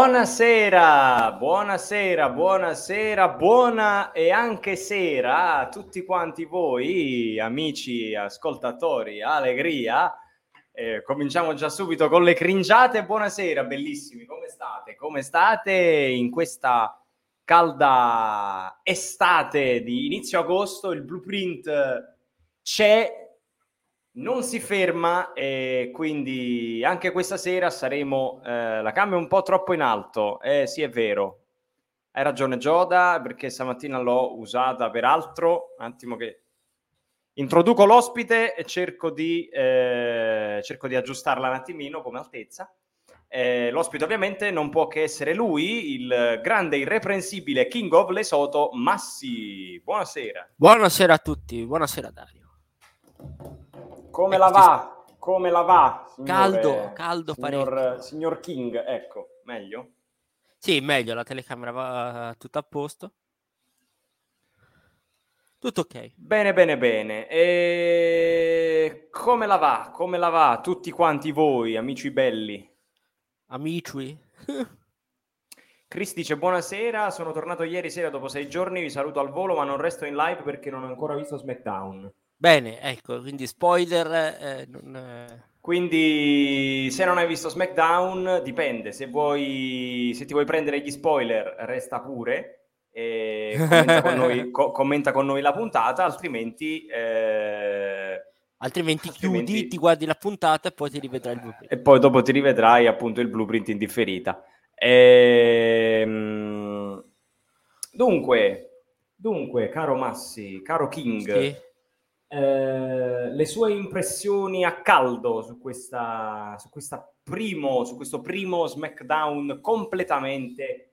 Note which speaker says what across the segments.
Speaker 1: Buonasera, buonasera, buonasera, buona e anche sera a tutti quanti voi, amici ascoltatori, allegria. Eh, cominciamo già subito con le cringiate. Buonasera, bellissimi, come state? Come state in questa calda estate di inizio agosto? Il blueprint c'è, non si ferma e quindi anche questa sera saremo eh, la cambia un po' troppo in alto. Eh sì, è vero. Hai ragione Gioda perché stamattina l'ho usata per altro. Un attimo che introduco l'ospite e cerco di, eh, cerco di aggiustarla un attimino come altezza. Eh, l'ospite ovviamente non può che essere lui, il grande irreprensibile King of Lesotho, Massi. Buonasera.
Speaker 2: Buonasera a tutti, buonasera Dario.
Speaker 1: Come la va? Come la va?
Speaker 2: Signore, caldo, caldo
Speaker 1: signor, signor King, ecco, meglio?
Speaker 2: Sì, meglio, la telecamera va tutto a posto. Tutto ok.
Speaker 1: Bene, bene, bene. E... Come la va? Come la va? Tutti quanti voi, amici belli.
Speaker 2: Amici.
Speaker 1: Chris dice buonasera, sono tornato ieri sera dopo sei giorni, vi saluto al volo ma non resto in live perché non ho ancora visto SmackDown.
Speaker 2: Bene, ecco, quindi spoiler. Eh, non, eh...
Speaker 1: Quindi, se non hai visto SmackDown, dipende. Se, vuoi, se ti vuoi prendere gli spoiler, resta pure. E commenta, con noi, co- commenta con noi la puntata, altrimenti. Eh...
Speaker 2: Altrimenti, altrimenti chiudi, ti guardi la puntata e poi ti rivedrai il blueprint.
Speaker 1: E poi dopo ti rivedrai appunto il blueprint in differita. Ehm... Dunque, dunque, caro Massi, caro King. Sì eh, le sue impressioni a caldo su, questa, su, questa primo, su questo primo SmackDown completamente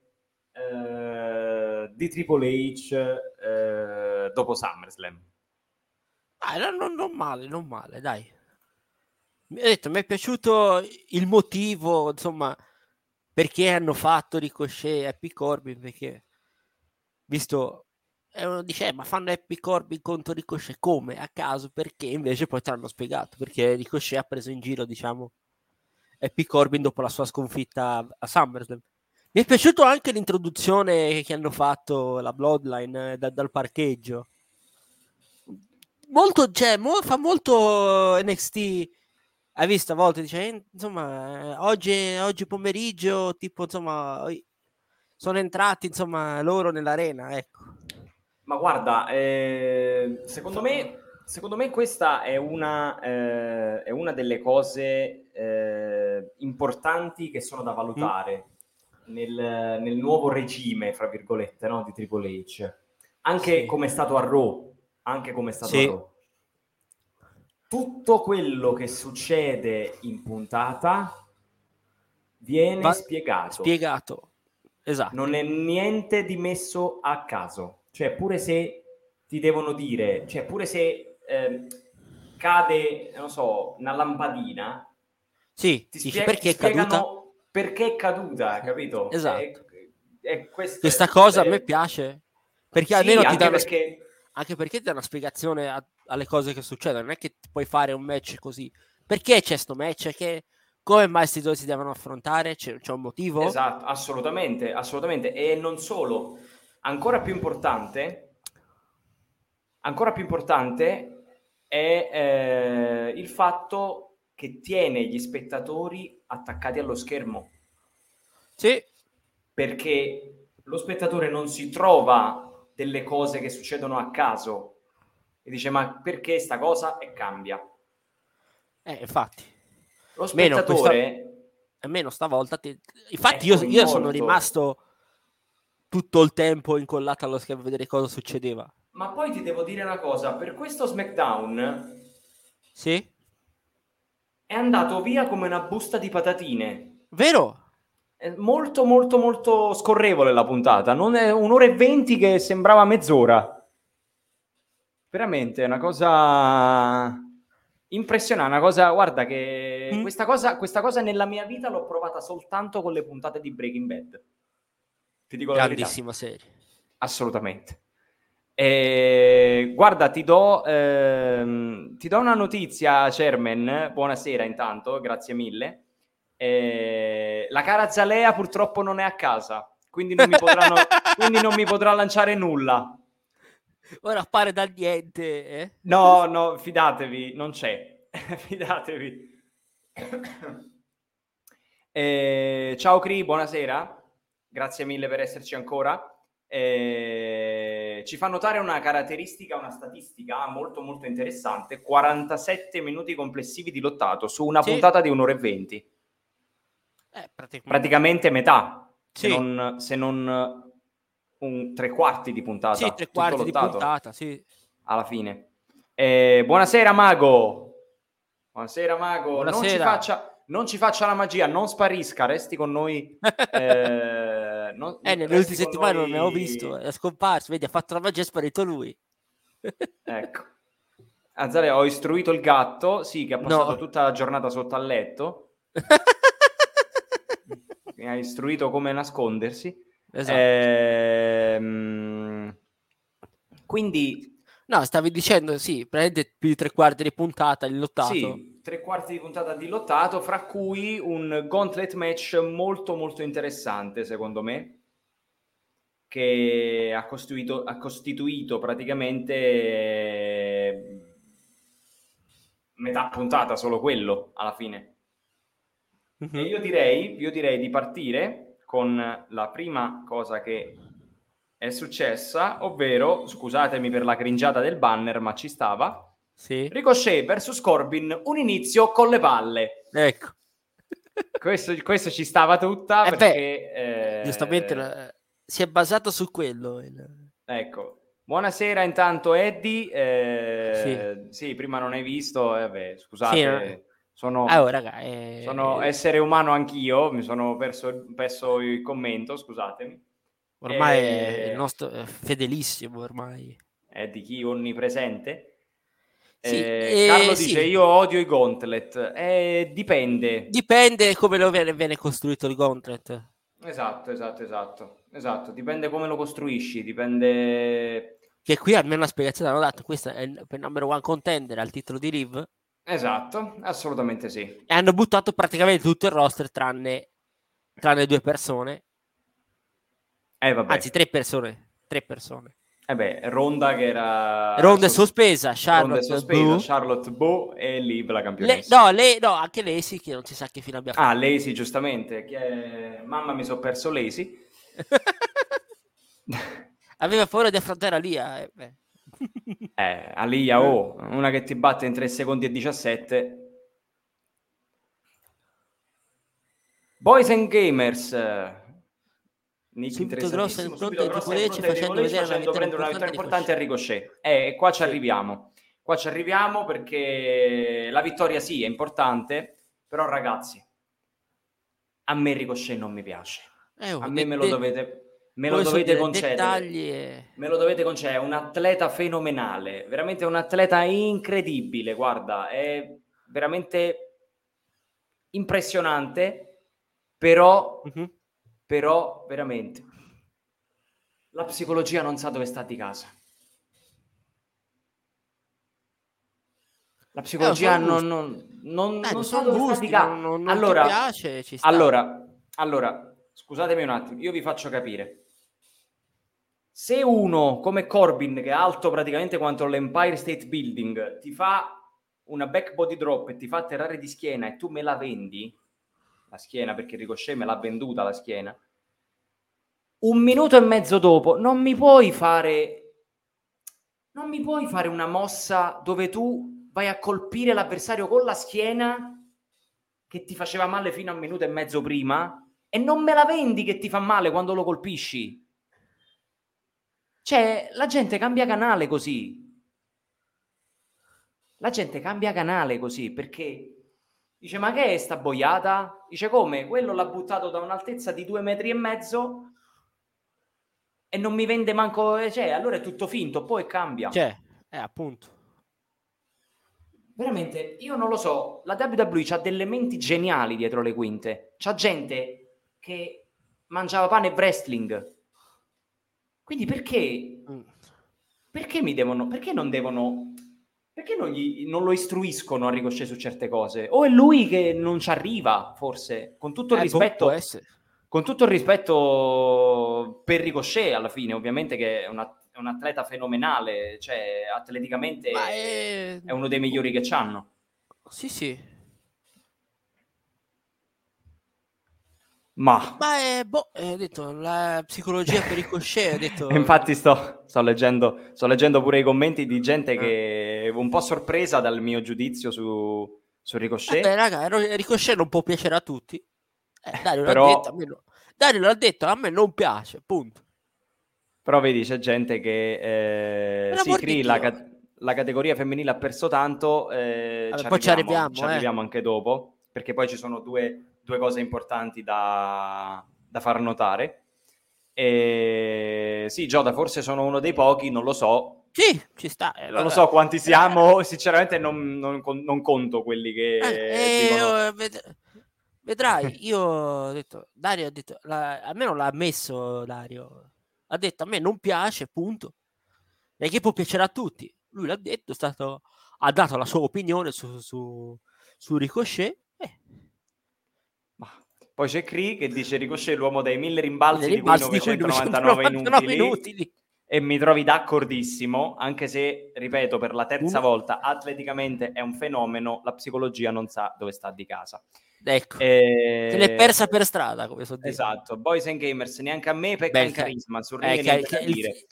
Speaker 1: eh, di Triple H eh, dopo SummerSlam.
Speaker 2: Ah, non, non, male, non male, dai. Mi, detto, mi è piaciuto il motivo, insomma, perché hanno fatto Ricochet e Happy Corbin, perché visto e uno dice, eh, ma fanno Happy Corbin contro Ricochet come? A caso? Perché? Invece poi ti hanno spiegato, perché Ricochet ha preso in giro, diciamo, Happy Corbin dopo la sua sconfitta a SummerSlam. Mi è piaciuto anche l'introduzione che hanno fatto la Bloodline eh, da, dal parcheggio. Molto, cioè, mo, fa molto NXT. Hai visto a volte? Dice, eh, insomma, eh, oggi, oggi pomeriggio, tipo, insomma, sono entrati, insomma, loro nell'arena, ecco.
Speaker 1: Ma guarda, eh, secondo, me, secondo me questa è una, eh, è una delle cose eh, importanti che sono da valutare mm. nel, nel, nuovo regime, fra virgolette, no, di Triple H. Anche sì. come è stato a Raw, anche come è stato sì. a Raw. Tutto quello che succede in puntata viene Va spiegato.
Speaker 2: Spiegato, esatto.
Speaker 1: Non è niente di messo a caso. Cioè, pure se ti devono dire, cioè, pure se eh, cade, non so, una lampadina,
Speaker 2: sì, ti spie- perché è caduta?
Speaker 1: Perché è caduta, capito?
Speaker 2: Esatto. È, è questa, Questa cosa è... a me piace, perché sì, almeno ti dà perché... anche perché ti dà una spiegazione a, alle cose che succedono, non è che puoi fare un match così. Perché c'è sto match? Che come mai questi due si devono affrontare? C'è, c'è un motivo?
Speaker 1: Esatto, assolutamente, assolutamente. E non solo, ancora più importante, ancora più importante è eh, il fatto che tiene gli spettatori attaccati allo schermo.
Speaker 2: Sì.
Speaker 1: Perché lo spettatore non si trova delle cose che succedono a caso e dice ma perché sta cosa e cambia.
Speaker 2: Eh, infatti.
Speaker 1: Lo spettatore... Meno, questa...
Speaker 2: Almeno stavolta... Ti... Infatti io, io sono rimasto tutto il tempo incollata allo schermo a vedere cosa succedeva.
Speaker 1: Ma poi ti devo dire una cosa, per questo SmackDown
Speaker 2: sì?
Speaker 1: è andato via come una busta di patatine.
Speaker 2: Vero?
Speaker 1: È molto molto molto scorrevole la puntata, non è un'ora e venti che sembrava mezz'ora. Veramente è una cosa impressionante, una cosa, guarda che mm. questa, cosa, questa cosa nella mia vita l'ho provata soltanto con le puntate di Breaking Bad.
Speaker 2: Ti dico Grandissima serie.
Speaker 1: Assolutamente. Eh, guarda, ti do, ehm, ti do, una notizia, Chairman. Buonasera intanto, grazie mille. Eh, la cara Zalea purtroppo non è a casa, quindi non mi, potranno, quindi non mi potrà lanciare nulla.
Speaker 2: Ora appare dal niente. Eh?
Speaker 1: No, no, fidatevi, non c'è. fidatevi. eh, ciao Cri, buonasera. Grazie mille per esserci ancora. Eh, ci fa notare una caratteristica, una statistica molto molto interessante, 47 minuti complessivi di lottato su una sì. puntata di un'ora e 20. Eh, praticamente. praticamente. metà, sì. se, non, se non un tre quarti di puntata.
Speaker 2: Sì, tre quarti di puntata, sì.
Speaker 1: Alla fine. Eh, buonasera Mago. Buonasera Mago. Buonasera. Non, ci faccia, non ci faccia la magia, non sparisca, resti con noi.
Speaker 2: eh, non, eh, nelle ultime settimane noi... non ho visto, è scomparso, vedi, ha fatto la magia e è sparito lui.
Speaker 1: ecco. Azzare, ho istruito il gatto, sì, che ha passato no. tutta la giornata sotto al letto. Mi ha istruito come nascondersi. Esatto. Ehm... Quindi
Speaker 2: No, stavi dicendo, sì, prende più di tre quarti di puntata di lottato.
Speaker 1: Sì, tre quarti di puntata di lottato, fra cui un gauntlet match molto molto interessante, secondo me, che ha costituito, ha costituito praticamente eh, metà puntata, solo quello, alla fine. Mm-hmm. E io direi, io direi di partire con la prima cosa che è successa, ovvero, scusatemi per la cringiata del banner, ma ci stava.
Speaker 2: Sì.
Speaker 1: Ricochet versus Corbin, un inizio con le palle.
Speaker 2: Ecco.
Speaker 1: questo, questo ci stava tutta eh perché...
Speaker 2: Beh, eh, giustamente eh, si è basato su quello.
Speaker 1: Ecco. Buonasera intanto Eddie. Eh, sì. sì. prima non hai visto, eh, vabbè, scusate. Sì, no? Sono,
Speaker 2: oh, raga, eh...
Speaker 1: sono essere umano anch'io, mi sono perso, perso il commento, scusatemi.
Speaker 2: Ormai è il nostro è fedelissimo ormai.
Speaker 1: È di chi onnipresente? Sì, eh, Carlo dice sì. io odio i gauntlet. Eh, dipende.
Speaker 2: Dipende come lo viene, viene, costruito il gauntlet.
Speaker 1: Esatto, esatto, esatto. Esatto, dipende come lo costruisci, dipende...
Speaker 2: Che qui almeno una spiegazione hanno dato, questa è il number one contender al titolo di Riv.
Speaker 1: Esatto, assolutamente sì.
Speaker 2: E hanno buttato praticamente tutto il roster tranne, tranne due persone
Speaker 1: eh, vabbè.
Speaker 2: Anzi, tre persone. Tre persone.
Speaker 1: Eh beh, Ronda che era...
Speaker 2: Ronda è sospesa, Charlotte,
Speaker 1: Ronda sospesa, Bo. Charlotte Bo e Liv la campionessa.
Speaker 2: Le, no, lei, no, anche Lacey che non si sa che fine abbia
Speaker 1: fatto. Ah, Lacey, giustamente. È... Mamma mi sono perso Lacey.
Speaker 2: Aveva paura di affrontare Alia. Eh, beh.
Speaker 1: eh Alia, oh, una che ti batte in 3 secondi e 17. Boys and Gamers
Speaker 2: Nick subito grosso in fronte di Triple facendo vedere una vittoria,
Speaker 1: una vittoria importante a Ricochet. Eh, e qua ci sì. arriviamo. Qua ci arriviamo perché la vittoria sì è importante, però ragazzi, a me Ricochet non mi piace. Eh, oh, a me de- me lo dovete me lo dovete concedere. E... Me lo dovete concedere, è un atleta fenomenale, veramente un atleta incredibile, guarda, è veramente impressionante, però uh-huh però veramente la psicologia non sa dove sta di casa. La psicologia eh, non, non, non, eh, non sa dove gusti, sta di casa. Non, non allora, piace, allora, allora, scusatemi un attimo, io vi faccio capire. Se uno come Corbin, che è alto praticamente quanto l'Empire State Building, ti fa una back body drop e ti fa atterrare di schiena e tu me la vendi, la schiena perché Ricochet me l'ha venduta la schiena. Un minuto e mezzo dopo non mi puoi fare non mi puoi fare una mossa dove tu vai a colpire l'avversario con la schiena che ti faceva male fino a un minuto e mezzo prima e non me la vendi che ti fa male quando lo colpisci. Cioè, la gente cambia canale così. La gente cambia canale così perché Dice, ma che è sta boiata? Dice, come? Quello l'ha buttato da un'altezza di due metri e mezzo e non mi vende manco... Eh, cioè, allora è tutto finto, poi cambia.
Speaker 2: Cioè, eh, appunto.
Speaker 1: Veramente, io non lo so, la WWE ha delle menti geniali dietro le quinte. C'ha gente che mangiava pane e wrestling. Quindi perché... Mm. Perché mi devono... Perché non devono perché non, gli, non, lo istruiscono a Ricochet su certe cose? O è lui che non ci arriva, forse, con tutto il eh, boh, rispetto... Con tutto il rispetto per Ricochet, alla fine, ovviamente che è, una, un atleta fenomenale, cioè atleticamente è... è uno dei migliori che c'hanno.
Speaker 2: Sì, sì,
Speaker 1: Ma,
Speaker 2: Ma è, boh, è detto, la psicologia per ricochet. Ho detto...
Speaker 1: Infatti sto, sto, leggendo, sto, leggendo, pure i commenti di gente ah. che è un po' sorpresa dal mio giudizio su, su Ricochet.
Speaker 2: Beh, raga, Ricochet non può piacere a tutti. Eh, Dario, Però... l'ha detto, a me no. Dario l'ha detto, a me non piace, punto.
Speaker 1: Però vedi, c'è gente che... Eh, sì, Cree, la, la, categoria femminile ha perso tanto. Eh,
Speaker 2: Vabbè, ci poi ci arriviamo,
Speaker 1: ci arriviamo eh. anche dopo, perché poi ci sono due due cose importanti da, da far notare. E... Sì, Gioda, forse sono uno dei pochi, non lo so.
Speaker 2: Sì, ci sta.
Speaker 1: Eh, non lo so quanti siamo, sinceramente non, non, non conto quelli che... Eh, eh dicono...
Speaker 2: eh, ved- vedrai, io ho detto, Dario ha detto, la, almeno l'ha ammesso Dario, ha detto a me non piace, punto. Perché può piacere a tutti. Lui l'ha detto, stato, ha dato la sua opinione su, su, su Ricochet
Speaker 1: poi c'è Cree che dice Ricochet l'uomo dai mille rimbalzi, di cui 999 inutili, inutili. E mi trovi d'accordissimo, anche se, ripeto, per la terza Uno. volta, atleticamente è un fenomeno, la psicologia non sa dove sta di casa.
Speaker 2: Ecco, e... se l'è persa per strada, come so dire.
Speaker 1: Esatto, Boys and Gamers, neanche a me pecca in carisma, sul ring eh, niente che, da dire.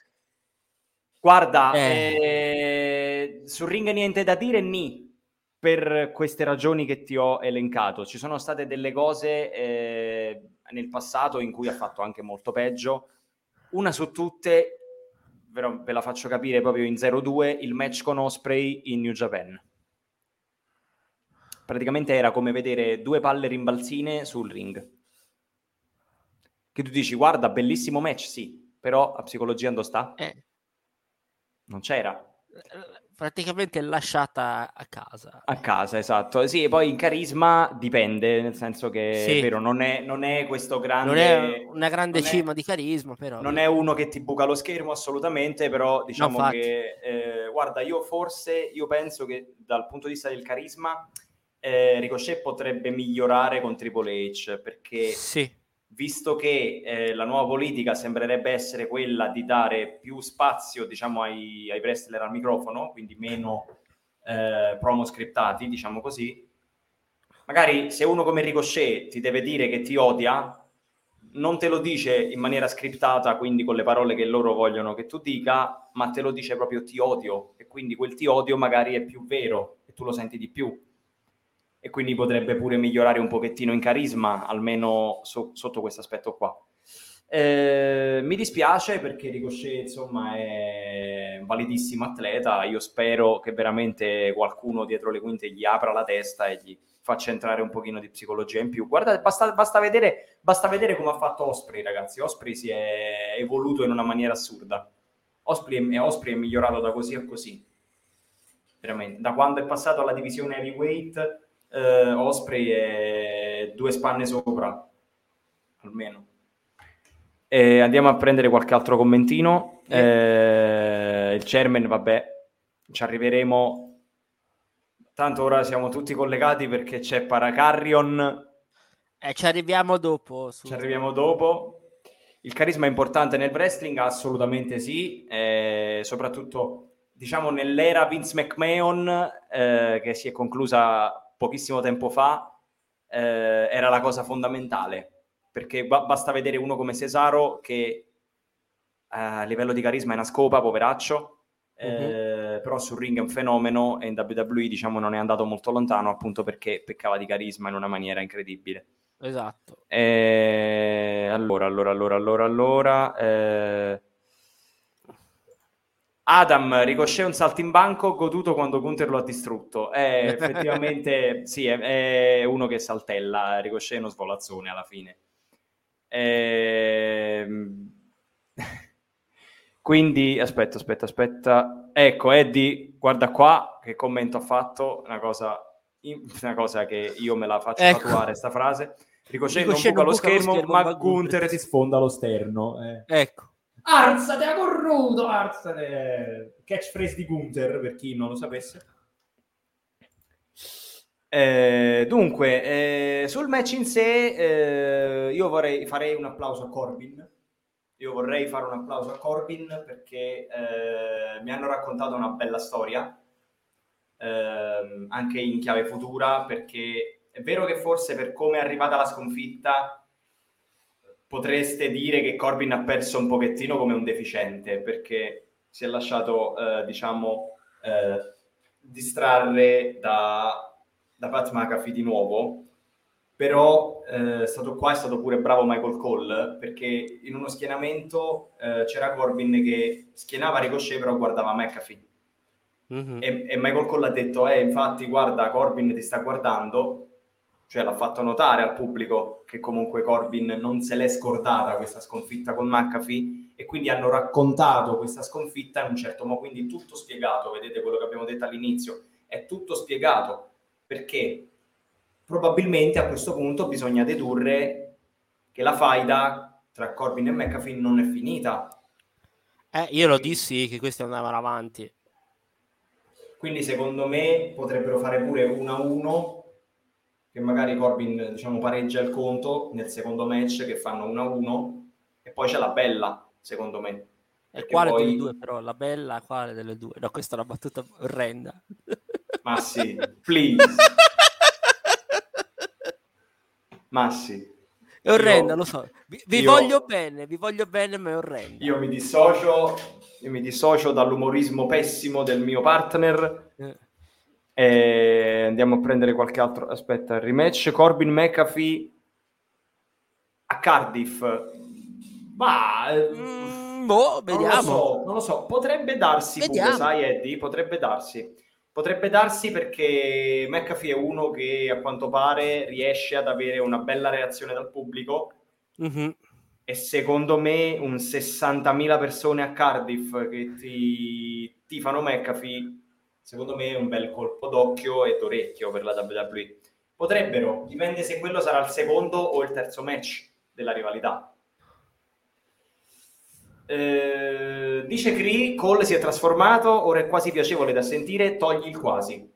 Speaker 1: Guarda, eh. Eh, sul ring niente da dire, ni per queste ragioni che ti ho elencato. Ci sono state delle cose eh, nel passato in cui ha fatto anche molto peggio. Una su tutte, ve la faccio capire proprio in 0-2, il match con Osprey in New Japan. Praticamente era come vedere due palle rimbalzine sul ring. Che tu dici, guarda, bellissimo match, sì, però a psicologia dove sta? Eh. Non c'era
Speaker 2: praticamente lasciata a casa.
Speaker 1: A casa, esatto. Sì, e poi in carisma dipende, nel senso che sì. è vero, non è, non è questo grande...
Speaker 2: Non è una grande cima è, di carisma, però...
Speaker 1: Non è uno che ti buca lo schermo assolutamente, però diciamo no, che... Eh, guarda, io forse, io penso che dal punto di vista del carisma, eh, Ricochet potrebbe migliorare con Triple H, perché...
Speaker 2: Sì
Speaker 1: visto che eh, la nuova politica sembrerebbe essere quella di dare più spazio diciamo, ai, ai wrestler al microfono, quindi meno eh, promo scriptati, diciamo così, magari se uno come Ricochet ti deve dire che ti odia, non te lo dice in maniera scriptata, quindi con le parole che loro vogliono che tu dica, ma te lo dice proprio ti odio e quindi quel ti odio magari è più vero e tu lo senti di più e quindi potrebbe pure migliorare un pochettino in carisma, almeno so, sotto questo aspetto qua. Eh, mi dispiace perché Ricochet insomma è un validissimo atleta, io spero che veramente qualcuno dietro le quinte gli apra la testa e gli faccia entrare un pochino di psicologia in più. Guardate, basta, basta, vedere, basta vedere come ha fatto Osprey ragazzi, Osprey si è evoluto in una maniera assurda. Osprey è, Osprey è migliorato da così a così, veramente. Da quando è passato alla divisione heavyweight eh, Osprey è due spanne sopra, almeno. E andiamo a prendere qualche altro commentino. Eh, il chairman, vabbè, ci arriveremo. Tanto ora siamo tutti collegati perché c'è Paracarrion.
Speaker 2: Eh, ci arriviamo dopo.
Speaker 1: Su... Ci arriviamo dopo. Il carisma è importante nel wrestling? Assolutamente sì, eh, soprattutto diciamo nell'era Vince McMahon eh, che si è conclusa pochissimo tempo fa eh, era la cosa fondamentale, perché ba- basta vedere uno come Cesaro che eh, a livello di carisma è una scopa, poveraccio, uh-huh. però sul ring è un fenomeno e in WWE diciamo non è andato molto lontano appunto perché peccava di carisma in una maniera incredibile.
Speaker 2: Esatto.
Speaker 1: E... Allora, allora, allora, allora, allora... Adam, Ricochet un salto in banco goduto quando Gunther lo ha distrutto. È effettivamente sì, è, è, uno che saltella. Ricochet è uno svolazzone alla fine. Ehm... Quindi, aspetta, aspetta, aspetta. Ecco, Eddie, guarda qua che commento ha fatto. Una cosa, una cosa che io me la faccio ecco. tatuare, sta frase. Ricochet, Ricochet non buca lo schermo, schermo ma Gunther si sfonda lo sterno. Eh.
Speaker 2: Ecco.
Speaker 1: Arzate a corruto, arzate. Catchphrase di Gunther, per chi non lo sapesse. Eh, dunque, eh, sul match in sé, eh, io vorrei farei un applauso a Corbin. Io vorrei fare un applauso a Corbin perché eh, mi hanno raccontato una bella storia, ehm, anche in chiave futura, perché è vero che forse per come è arrivata la sconfitta potreste dire che Corbin ha perso un pochettino come un deficiente, perché si è lasciato, eh, diciamo, eh, distrarre da, da Pat McAfee di nuovo, però eh, stato qua è stato pure bravo Michael Cole perché in uno schienamento eh, c'era Corbin che schienava Ricochet però guardava McAfee. Mm-hmm. e, e, Michael Cole ha detto eh infatti guarda Corbin ti sta guardando cioè l'ha fatto notare al pubblico che comunque Corbin non se l'è scordata questa sconfitta con McAfee e quindi hanno raccontato questa sconfitta in un certo modo, quindi tutto spiegato, vedete quello che abbiamo detto all'inizio, è tutto spiegato perché probabilmente a questo punto bisogna dedurre che la faida tra Corbin e McAfee non è finita.
Speaker 2: Eh, io lo dissi che questi andavano avanti.
Speaker 1: Quindi secondo me potrebbero fare pure 1-1 che magari Corbin diciamo, pareggia il conto nel secondo match che fanno 1-1 e poi c'è la bella secondo me.
Speaker 2: E quale poi... delle due però? La bella quale delle due? No, questa è una battuta orrenda.
Speaker 1: Ma sì, please. Ma sì.
Speaker 2: È orrenda, io, lo so. Vi, vi io, voglio bene, vi voglio bene, ma è orrenda.
Speaker 1: Io mi dissocio, io mi dissocio dall'umorismo pessimo del mio partner. Eh. E andiamo a prendere qualche altro. Aspetta, rematch Corbin McAfee a Cardiff. Ma
Speaker 2: mm, boh, vediamo.
Speaker 1: Non lo, so, non lo so, potrebbe darsi pure, sai Eddie, potrebbe darsi. Potrebbe darsi perché McAfee è uno che a quanto pare riesce ad avere una bella reazione dal pubblico. Mm-hmm. E secondo me un 60.000 persone a Cardiff che ti, ti fanno McAfee secondo me è un bel colpo d'occhio e d'orecchio per la WWE. Potrebbero, dipende se quello sarà il secondo o il terzo match della rivalità. Eh, dice Cree, Cole si è trasformato, ora è quasi piacevole da sentire, togli il quasi.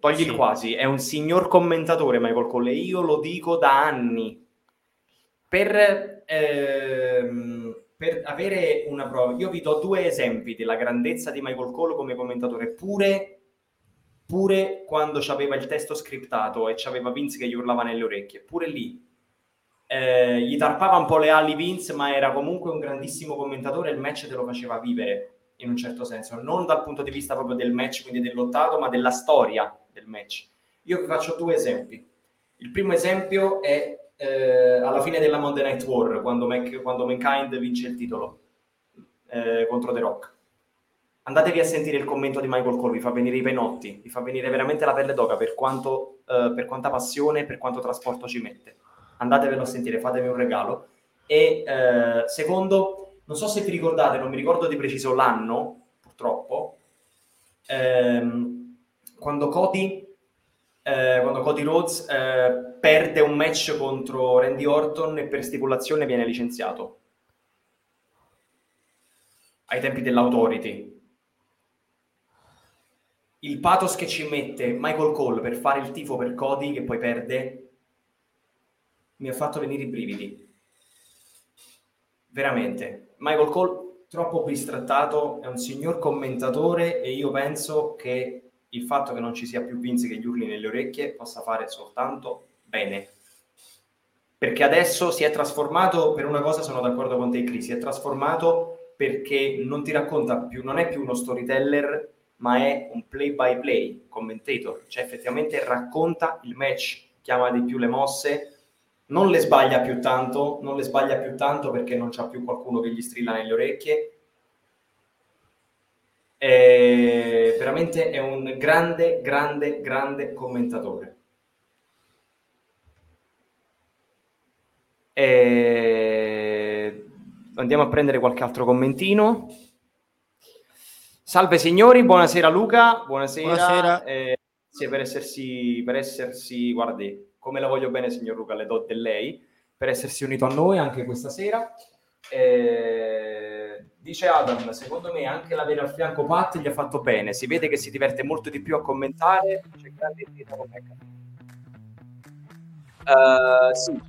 Speaker 1: Togli sì. il quasi, è un signor commentatore Michael Cole io lo dico da anni. Per... Ehm, per avere una prova, io vi do due esempi della grandezza di Michael Cole come commentatore, pure, pure quando aveva il testo scriptato e c'aveva Vince che gli urlava nelle orecchie, pure lì eh, gli tarpava un po' le ali Vince, ma era comunque un grandissimo commentatore e il match te lo faceva vivere in un certo senso, non dal punto di vista proprio del match, quindi dell'ottato, ma della storia del match. Io vi faccio due esempi. Il primo esempio è eh, alla fine della Monday Night War, quando, Mac, quando Mankind vince il titolo eh, contro The Rock. Andatevi a sentire il commento di Michael Cole, vi fa venire i penotti, vi fa venire veramente la pelle d'oca per, quanto, eh, per quanta passione per quanto trasporto ci mette. Andatevelo a sentire, fatevi un regalo. E eh, secondo, non so se vi ricordate, non mi ricordo di preciso l'anno, purtroppo, ehm, quando Cody eh, quando Cody Rhodes eh, perde un match contro Randy Orton e per stipulazione viene licenziato. Ai tempi dell'autority il pathos che ci mette Michael Cole per fare il tifo per Cody che poi perde mi ha fatto venire i brividi. Veramente. Michael Cole troppo bistrattato è un signor commentatore e io penso che il fatto che non ci sia più Vince che gli urli nelle orecchie possa fare soltanto bene. Perché adesso si è trasformato, per una cosa sono d'accordo con te, Chris, si è trasformato perché non ti racconta più, non è più uno storyteller, ma è un play by play commentator, cioè effettivamente racconta il match, chiama di più le mosse, non le sbaglia più tanto, non le sbaglia più tanto perché non c'ha più qualcuno che gli strilla nelle orecchie è veramente è un grande, grande, grande commentatore. E... Andiamo a prendere qualche altro commentino. Salve signori, buonasera Luca, buonasera. buonasera. Eh, grazie per essersi, per essersi, guardi, come la voglio bene signor Luca, le do del lei, per essersi unito a noi anche questa sera. Eh, dice Adam, secondo me anche l'avere al fianco Pat gli ha fatto bene, si vede che si diverte molto di più a commentare, c'è grande intesa con Uh, sì,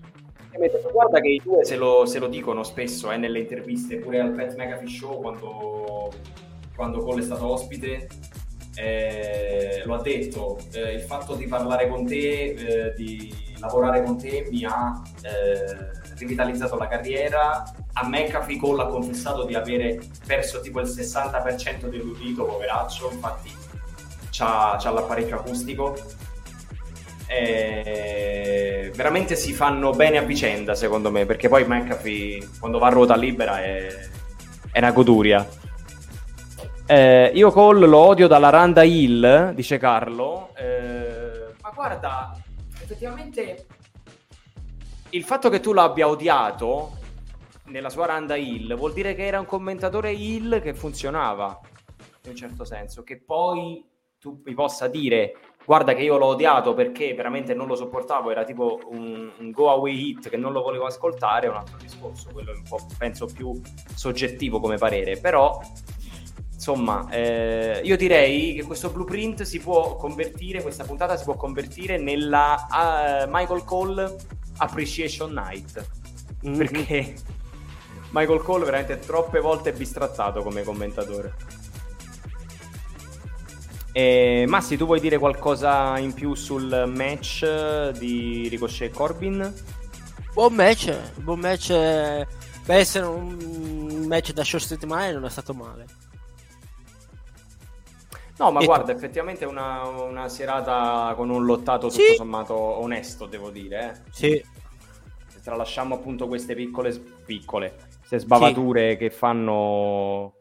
Speaker 1: guarda che i due se lo, se lo dicono spesso eh, nelle interviste, pure al Pet McAfee Show quando, quando Cole è stato ospite, eh, lo ha detto, eh, il fatto di parlare con te, eh, di lavorare con te mi ha rivitalizzato la carriera. A McAfee Cole ha confessato di avere perso tipo il 60% dell'udito, poveraccio, infatti c'ha, c'ha l'apparecchio acustico eh, veramente si fanno bene a vicenda, secondo me, perché poi McAfee quando va a ruota libera è, è una goduria. Eh, io Cole lo odio dalla Randa Hill, dice Carlo, eh, ma guarda, effettivamente il fatto che tu l'abbia odiato nella sua Randa Hill vuol dire che era un commentatore Hill che funzionava, in un certo senso, che poi tu mi possa dire guarda che io l'ho odiato perché veramente non lo sopportavo, era tipo un, un go away hit che non lo volevo ascoltare, è un altro discorso, quello è un po' penso più soggettivo come parere, però insomma eh, io direi che questo blueprint si può convertire, questa puntata si può convertire nella uh, Michael Cole Appreciation Night, mm-hmm. perché Michael Cole veramente troppe volte è bistrattato come commentatore. Eh, Massi, tu vuoi dire qualcosa in più sul match di Ricochet e Corbin?
Speaker 2: Buon match, buon match. Per essere un match da short settimana non è stato male.
Speaker 1: No, ma e guarda, tu? effettivamente è una, una, serata con un lottato tutto sì. sommato onesto, devo dire. Eh.
Speaker 2: Sì.
Speaker 1: Tralasciamo appunto queste piccole, piccole, queste sbavature sì. che fanno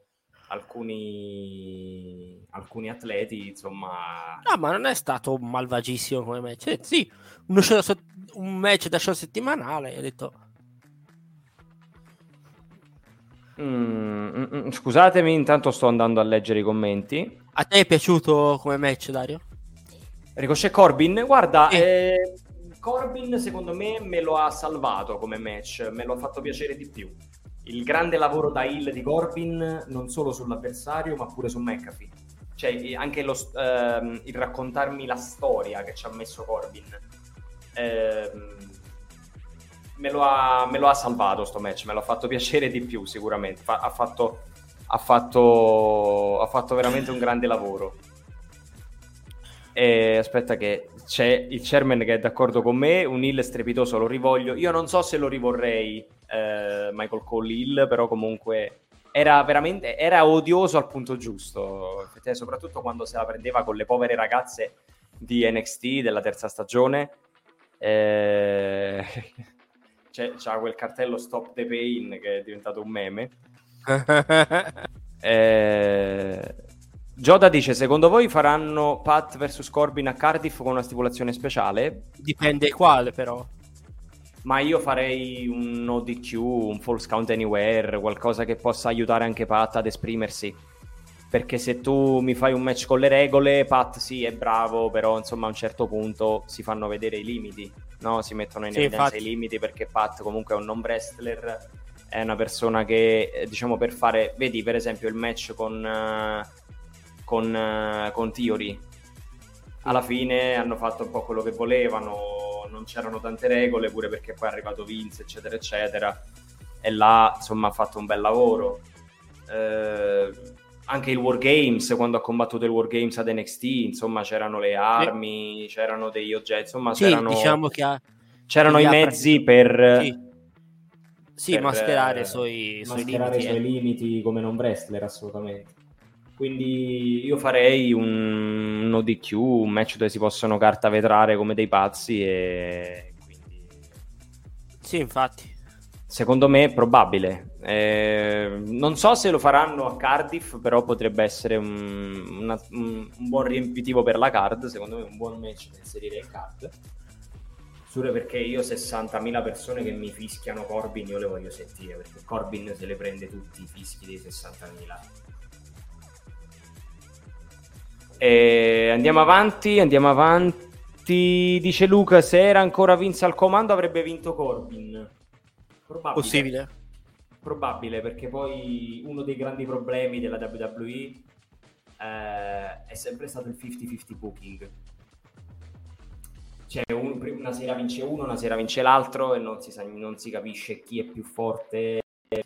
Speaker 1: alcuni, alcuni atleti, insomma...
Speaker 2: No, ma non è stato malvagissimo come match. Eh, sì, show, un match da show settimanale, ho detto...
Speaker 1: Mm, mm, mm, scusatemi, intanto sto andando a leggere i commenti.
Speaker 2: A te è piaciuto come match, Dario?
Speaker 1: Ricochet Corbin? Guarda, sì. eh, Corbin secondo me me lo ha salvato come match, me lo ha fatto piacere di più il grande lavoro da Hill di Corbin non solo sull'avversario ma pure su McAfee cioè anche lo, ehm, il raccontarmi la storia che ci ha messo Corbin ehm, me, lo ha, me, lo ha, salvato sto match me l'ha fatto piacere di più sicuramente Fa, ha, fatto, ha, fatto, ha fatto veramente un grande lavoro e aspetta che c'è il chairman che è d'accordo con me un Hill strepitoso lo rivoglio io non so se lo rivorrei eh, Michael Cole Hill, però comunque era veramente era odioso al punto giusto, soprattutto quando se la prendeva con le povere ragazze di NXT della terza stagione. Eh... C'è, c'ha quel cartello Stop the Pain che è diventato un meme. eh... Dice: Secondo voi faranno Pat vs Corbin a Cardiff con una stipulazione speciale?
Speaker 2: Dipende quale, però
Speaker 1: ma io farei un ODQ, un false count anywhere, qualcosa che possa aiutare anche Pat ad esprimersi. Perché se tu mi fai un match con le regole, Pat sì è bravo, però insomma a un certo punto si fanno vedere i limiti, no? Si mettono in sì, evidenza infatti. i limiti perché Pat comunque è un non wrestler, è una persona che eh, diciamo per fare, vedi per esempio il match con, uh, con, uh, con Theory, alla fine hanno fatto un po' quello che volevano, non c'erano tante regole, pure perché poi è arrivato Vince, eccetera, eccetera. E là, insomma, ha fatto un bel lavoro. Eh, anche il Wargames, quando ha combattuto il Wargames ad NXT, insomma, c'erano le armi, c'erano degli oggetti, insomma, sì, c'erano,
Speaker 2: diciamo ha,
Speaker 1: c'erano i mezzi per...
Speaker 2: Sì. Sì, per, mascherare i suoi, mascherare
Speaker 1: i suoi limiti, eh. limiti come non wrestler, assolutamente. Quindi io farei un, un ODQ, un match dove si possono cartavetrare come dei pazzi e quindi...
Speaker 2: Sì, infatti.
Speaker 1: Secondo me è probabile. Eh, non so se lo faranno a Cardiff, però potrebbe essere un, una, un, un, buon riempitivo per la card. Secondo me un buon match da inserire in card. Solo perché io 60.000 persone che mi fischiano Corbin, io le voglio sentire, perché Corbin se le prende tutti i fischi dei 60.000. E andiamo avanti, andiamo avanti. Dice Luca, se era ancora Vince al comando avrebbe vinto Corbin.
Speaker 2: Probabile. Possibile.
Speaker 1: probabile perché poi uno dei grandi problemi della WWE eh, è sempre stato il 50-50 booking. Cioè un, una sera vince uno, una sera vince l'altro e non si, sa, non si capisce chi è più forte,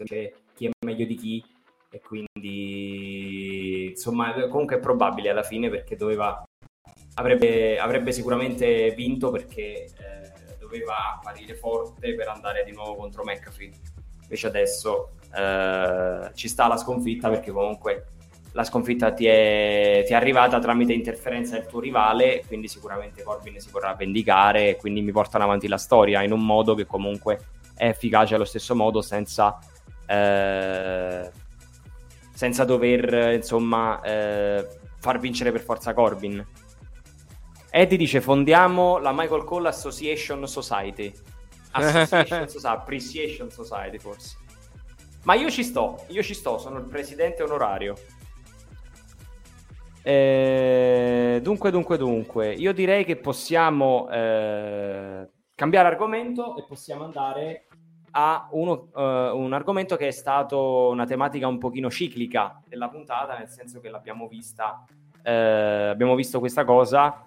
Speaker 1: cioè, chi è meglio di chi. E quindi insomma comunque è probabile alla fine perché doveva avrebbe, avrebbe sicuramente vinto perché eh, doveva apparire forte per andare di nuovo contro McAfee. Invece adesso eh, ci sta la sconfitta perché comunque la sconfitta ti è, ti è, arrivata tramite interferenza del tuo rivale, quindi sicuramente Corbin si vorrà vendicare e quindi mi portano avanti la storia in un modo che comunque è efficace allo stesso modo senza, eh, senza dover insomma eh, far vincere per forza Corbin. Eddie dice fondiamo la Michael Cole Association Society. Association Society, Appreciation Society forse. Ma io ci sto, io ci sto, sono il presidente onorario. Eh, dunque, dunque, dunque, io direi che possiamo eh, cambiare argomento e possiamo andare a uno, uh, un argomento che è stato una tematica un pochino ciclica della puntata, nel senso che l'abbiamo vista, eh, abbiamo visto questa cosa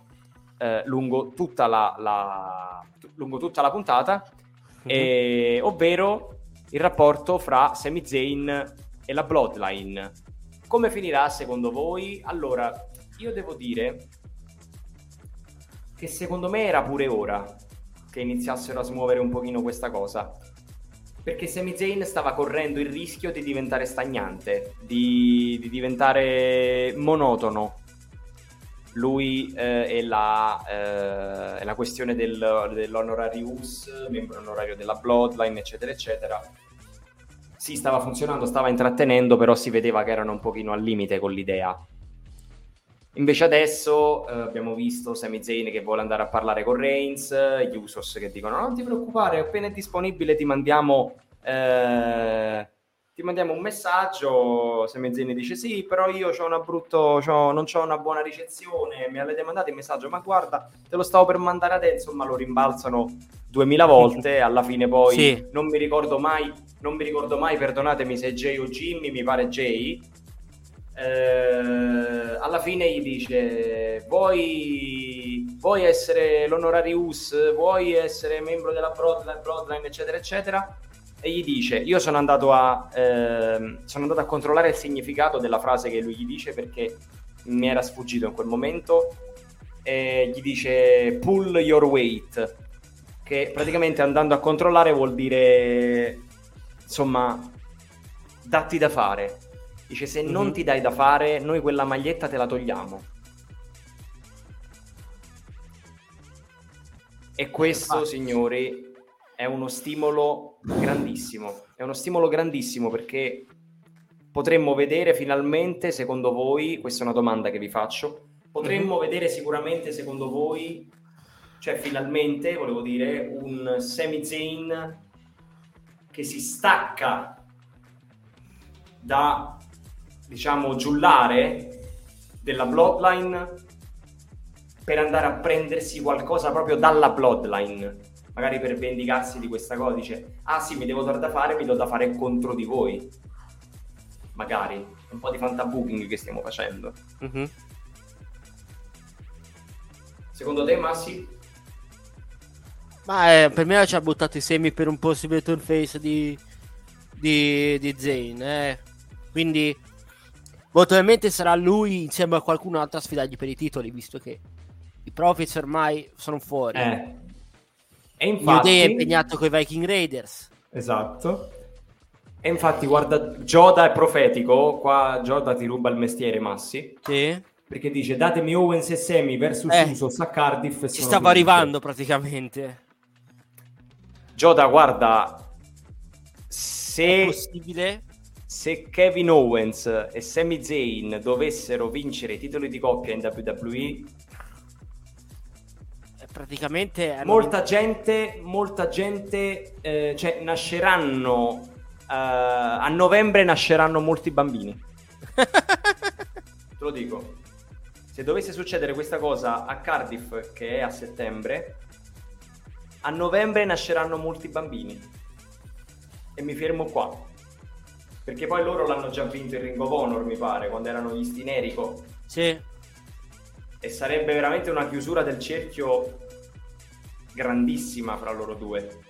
Speaker 1: eh, lungo, tutta la, la, lungo tutta la puntata, mm-hmm. e, ovvero il rapporto fra Sami Zayn e la Bloodline come finirà secondo voi? Allora, io devo dire che secondo me era pure ora che iniziassero a smuovere un pochino questa cosa. Perché Sami Zayn stava correndo il rischio di diventare stagnante, di, di diventare monotono. Lui eh, e, la, eh, la, questione del, dell'honorarius, membro onorario della Bloodline, eccetera, eccetera sì, stava funzionando, stava intrattenendo, però si vedeva che erano un pochino al limite con l'idea. Invece adesso eh, abbiamo visto Sami Zayn che vuole andare a parlare con Reigns, gli Usos che dicono non ti preoccupare, appena è disponibile ti mandiamo, eh, ti mandiamo un messaggio. Sami Zayn dice sì, però io c'ho una brutto, c'ho, non ho una buona ricezione, mi avete mandato il messaggio, ma guarda, te lo stavo per mandare adesso, insomma lo rimbalzano duemila volte, alla fine poi sì. non mi ricordo mai, non mi ricordo mai, perdonatemi se è Jay o Jimmy, mi pare Jay, eh, alla fine gli dice vuoi, vuoi essere l'honorarius, vuoi essere membro della Broadline, Broadline eccetera eccetera? E gli dice io sono andato a eh, sono andato a controllare il significato della frase che lui gli dice perché mi era sfuggito in quel momento. E gli dice pull your weight che praticamente andando a controllare vuol dire insomma datti da fare dice se mm-hmm. non mhm. ti dai da fare noi quella maglietta te la togliamo e questo signori è uno stimolo grandissimo è uno stimolo grandissimo perché potremmo vedere finalmente secondo voi questa è una domanda che vi faccio potremmo mm-hmm. vedere sicuramente secondo voi cioè finalmente, volevo dire, un Sami Zayn che si stacca da, diciamo, giullare della Bloodline per andare a prendersi qualcosa proprio dalla Bloodline, magari per vendicarsi di questa cosa, dice, ah sì, mi devo dare da fare, mi do da fare contro di voi, magari, un po' di fantabooking che stiamo facendo. Mm-hmm. Secondo te, Massi?
Speaker 2: Ma eh, per me ci ha buttato i semi per un possibile turn face di, di, di Zane. Eh. Quindi, probabilmente sarà lui insieme a qualcun altro a sfidargli per i titoli, visto che i Profits ormai sono fuori. Eh. E infatti... New Day è impegnato con i Viking Raiders.
Speaker 1: Esatto. E infatti, guarda, Joda è profetico. Qua Joda ti ruba il mestiere, Massi.
Speaker 2: Sì.
Speaker 1: Perché dice: Datemi Owens e Semi versus eh, Usos a Cardiff.
Speaker 2: Ci stava arrivando praticamente.
Speaker 1: Joda, guarda, se, se Kevin Owens e Sami Zayn dovessero vincere i titoli di coppia in WWE,
Speaker 2: praticamente
Speaker 1: molta gente, molta gente, eh, cioè nasceranno uh, a novembre nasceranno molti bambini. Te lo dico. Se dovesse succedere questa cosa a Cardiff, che è a settembre, a novembre nasceranno molti bambini. E mi fermo qua. Perché poi loro l'hanno già vinto il Ring of Honor, mi pare, quando erano gli Stinerico.
Speaker 2: Sì.
Speaker 1: E sarebbe veramente una chiusura del cerchio grandissima fra loro due.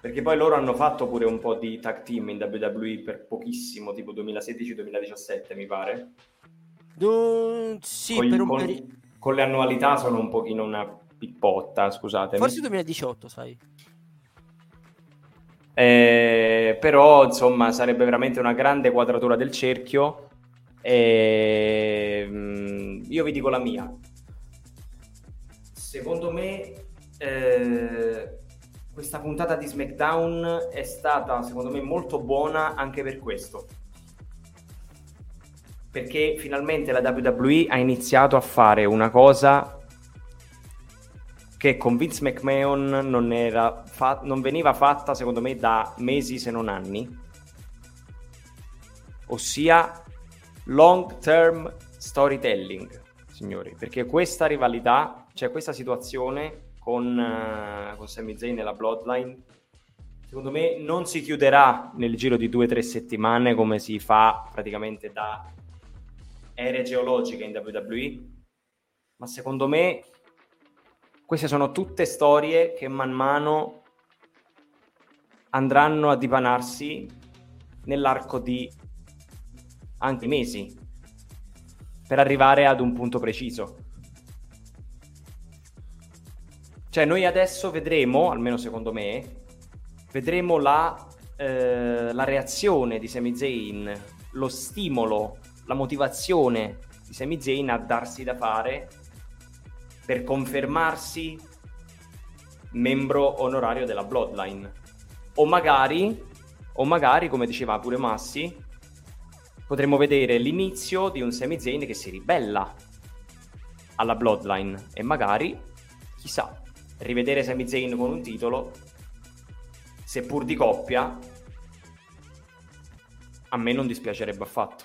Speaker 1: Perché poi loro hanno fatto pure un po' di tag team in WWE per pochissimo, tipo 2016-2017 mi pare.
Speaker 2: Du... Sì,
Speaker 1: con,
Speaker 2: per un
Speaker 1: con,
Speaker 2: periodo.
Speaker 1: con le annualità sono un pochino una pippotta, scusate.
Speaker 2: Forse 2018, sai.
Speaker 1: Eh, però insomma sarebbe veramente una grande quadratura del cerchio e, mm, io vi dico la mia secondo me eh, questa puntata di SmackDown è stata secondo me molto buona anche per questo perché finalmente la WWE ha iniziato a fare una cosa che con Vince McMahon non, era fa- non veniva fatta secondo me da mesi se non anni. Ossia long term storytelling signori perché questa rivalità cioè questa situazione con, uh, con Sami Zayn e la Bloodline secondo me non si chiuderà nel giro di due o tre settimane come si fa praticamente da ere geologiche in WWE ma secondo me queste sono tutte storie che man mano andranno a dipanarsi nell'arco di anche mesi per arrivare ad un punto preciso. Cioè noi adesso vedremo, almeno secondo me, vedremo la, eh, la reazione di Sami Zayn, lo stimolo, la motivazione di Sami Zayn a darsi da fare per confermarsi membro onorario della Bloodline. O magari, o magari, come diceva pure Massi, potremmo vedere l'inizio di un Sami Zayn che si ribella alla Bloodline e magari, chissà, rivedere Sami Zayn con un titolo, seppur di coppia, a me non dispiacerebbe affatto.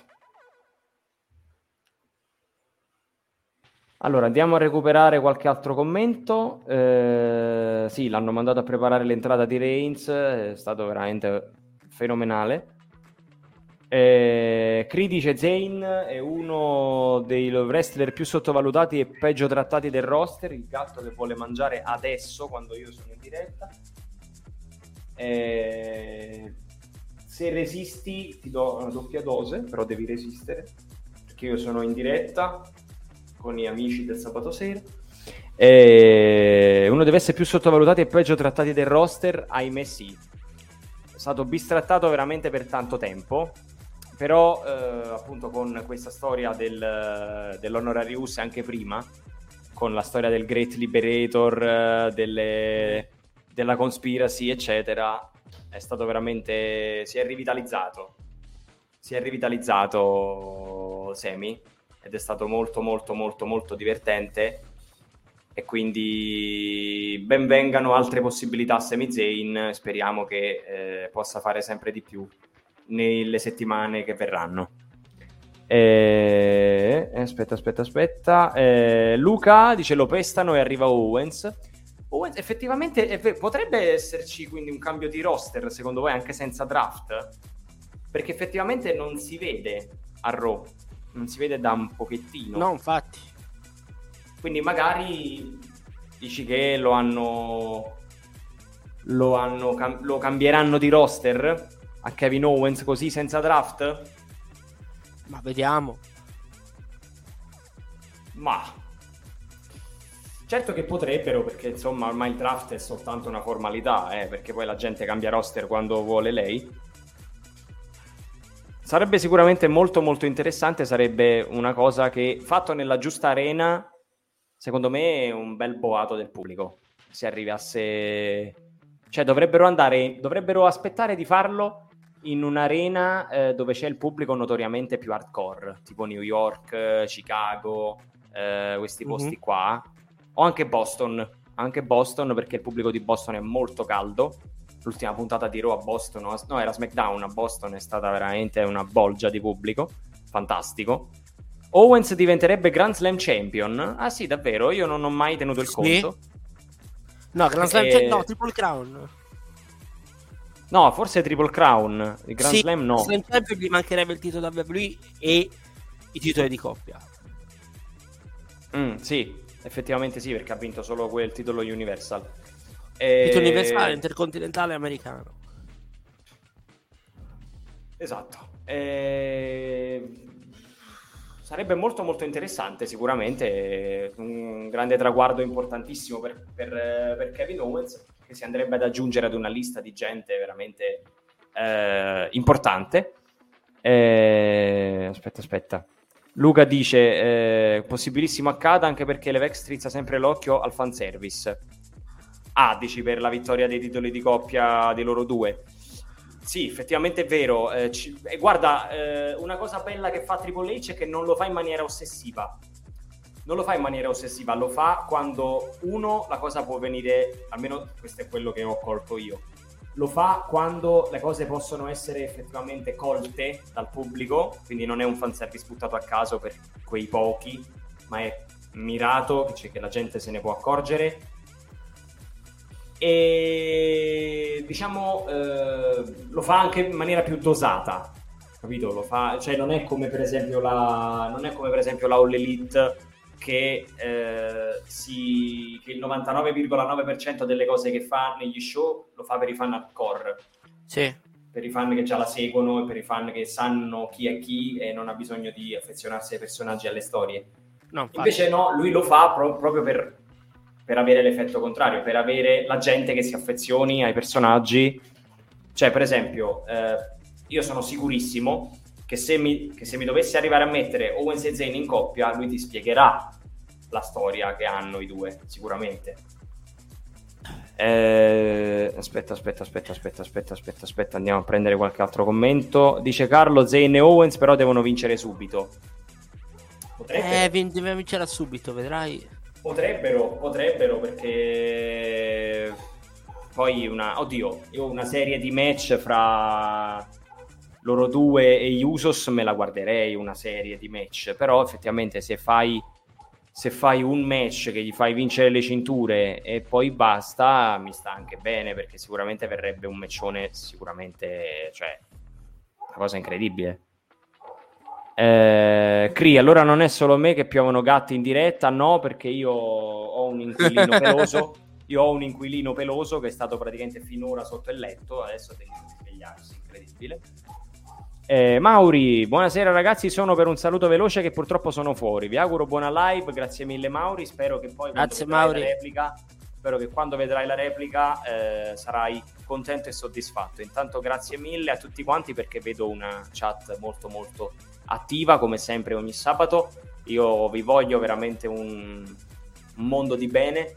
Speaker 1: Allora, andiamo a recuperare qualche altro commento. Eh, sì, l'hanno mandato a preparare l'entrata di Reigns, è stato veramente fenomenale. Eh, Cree dice Zayn è uno dei wrestler più sottovalutati e peggio trattati del roster, il gatto che vuole mangiare adesso quando io sono in diretta. Eh, se resisti ti do una doppia dose, però devi resistere, perché io sono in diretta con gli amici del sabato sera. E uno deve essere più sottovalutati e peggio trattati del roster, ahimè sì. È stato bistrattato veramente per tanto tempo, però eh, appunto con questa storia del, dell'Honorarius anche prima, con la storia del Great Liberator, delle, della conspiracy, eccetera, è stato veramente... si è rivitalizzato. Si è rivitalizzato Semi ed è stato molto molto molto molto divertente. E quindi benvengano altre possibilità a Semi Zayn. Speriamo che eh, possa fare sempre di più nelle settimane che verranno. Eh, aspetta aspetta aspetta. Eh, Luca dice lo pestano e arriva Owens. Owens effettivamente potrebbe esserci quindi un cambio di roster secondo voi anche senza draft? Perché effettivamente non si vede a Raw non si vede da un pochettino.
Speaker 2: No, infatti.
Speaker 1: Quindi magari dici che lo hanno lo, hanno, lo cambieranno di roster a Kevin Owens così senza draft?
Speaker 2: Ma vediamo.
Speaker 1: Ma certo che potrebbero perché insomma ormai il draft è soltanto una formalità, eh, perché poi la gente cambia roster quando vuole lei Sarebbe sicuramente molto molto interessante, sarebbe una cosa che fatto nella giusta arena, secondo me è un bel boato del pubblico. Se arrivasse... Cioè dovrebbero andare, dovrebbero aspettare di farlo in un'arena eh, dove c'è il pubblico notoriamente più hardcore, tipo New York, Chicago, eh, questi posti mm-hmm. qua, o anche Boston, anche Boston perché il pubblico di Boston è molto caldo l'ultima puntata di Raw a Boston, no era SmackDown a Boston, è stata veramente una bolgia di pubblico, fantastico. Owens diventerebbe Grand Slam Champion? Ah sì, davvero, io non ho mai tenuto il
Speaker 2: sì.
Speaker 1: conto.
Speaker 2: No, Grand Slam e... Champion, no, Triple Crown.
Speaker 1: No, forse Triple Crown. Il Grand
Speaker 2: sì,
Speaker 1: Slam no.
Speaker 2: Slam Champion gli mancherebbe il titolo WWE e i titoli di coppia.
Speaker 1: Mm, sì, effettivamente sì, perché ha vinto solo quel titolo Universal.
Speaker 2: E... Titolo universale, intercontinentale americano.
Speaker 1: Esatto. E... Sarebbe molto molto interessante sicuramente, un grande traguardo importantissimo per, per, per Kevin Owens che si andrebbe ad aggiungere ad una lista di gente veramente eh, importante. Eh, aspetta, aspetta. Luca dice: eh, possibilissimo accada anche perché Levex strizza sempre l'occhio al fanservice. Ah, dici per la vittoria dei titoli di coppia di loro due. Sì, effettivamente è vero. Eh, ci... eh, guarda, eh, una cosa bella che fa Triple H è che non lo fa in maniera ossessiva non lo fa in maniera ossessiva, lo fa quando uno la cosa può venire, almeno questo è quello che ho colto io, lo fa quando le cose possono essere effettivamente colte dal pubblico, quindi non è un fanservice buttato a caso per quei pochi, ma è mirato, cioè che la gente se ne può accorgere. E diciamo eh, lo fa anche in maniera più dosata, capito? Lo fa, cioè non è come per esempio la, non è come per esempio la All Elite che, eh, si, che il 99,9% delle cose che fa negli show lo fa per i fan hardcore.
Speaker 2: Sì.
Speaker 1: Per i fan che già la seguono e per i fan che sanno chi è chi e non ha bisogno di affezionarsi ai personaggi e alle storie. No, Invece no, lui lo fa pro- proprio per, per avere l'effetto contrario, per avere la gente che si affezioni ai personaggi. Cioè, per esempio, eh, io sono sicurissimo che se, mi, che se mi dovessi arrivare a mettere Owens e Zayn in coppia, lui ti spiegherà la storia che hanno i due, sicuramente. Eh, aspetta, aspetta, aspetta, aspetta, aspetta, aspetta, aspetta, andiamo a prendere qualche altro commento. Dice Carlo, Zayn e Owens però devono vincere subito.
Speaker 2: Potrebbero. Eh, vincere subito, vedrai.
Speaker 1: Potrebbero, potrebbero perché poi una, oddio, io una serie di match fra loro due e Usos me la guarderei una serie di match, però effettivamente se fai, se fai un match che gli fai vincere le cinture e poi basta, mi sta anche bene perché sicuramente verrebbe un matchone sicuramente, cioè, una cosa incredibile. Eh, Cri, allora non è solo me che piovono gatti in diretta, no, perché io ho un inquilino peloso. Io ho un inquilino peloso che è stato praticamente finora sotto il letto, adesso devi svegliarsi, incredibile. Eh, Mauri, buonasera ragazzi, sono per un saluto veloce che purtroppo sono fuori. Vi auguro buona live, grazie mille Mauri, spero che poi
Speaker 2: grazie, Mauri.
Speaker 1: la replica, spero che quando vedrai la replica eh, sarai contento e soddisfatto. Intanto grazie mille a tutti quanti perché vedo una chat molto molto attiva come sempre ogni sabato. Io vi voglio veramente un, un mondo di bene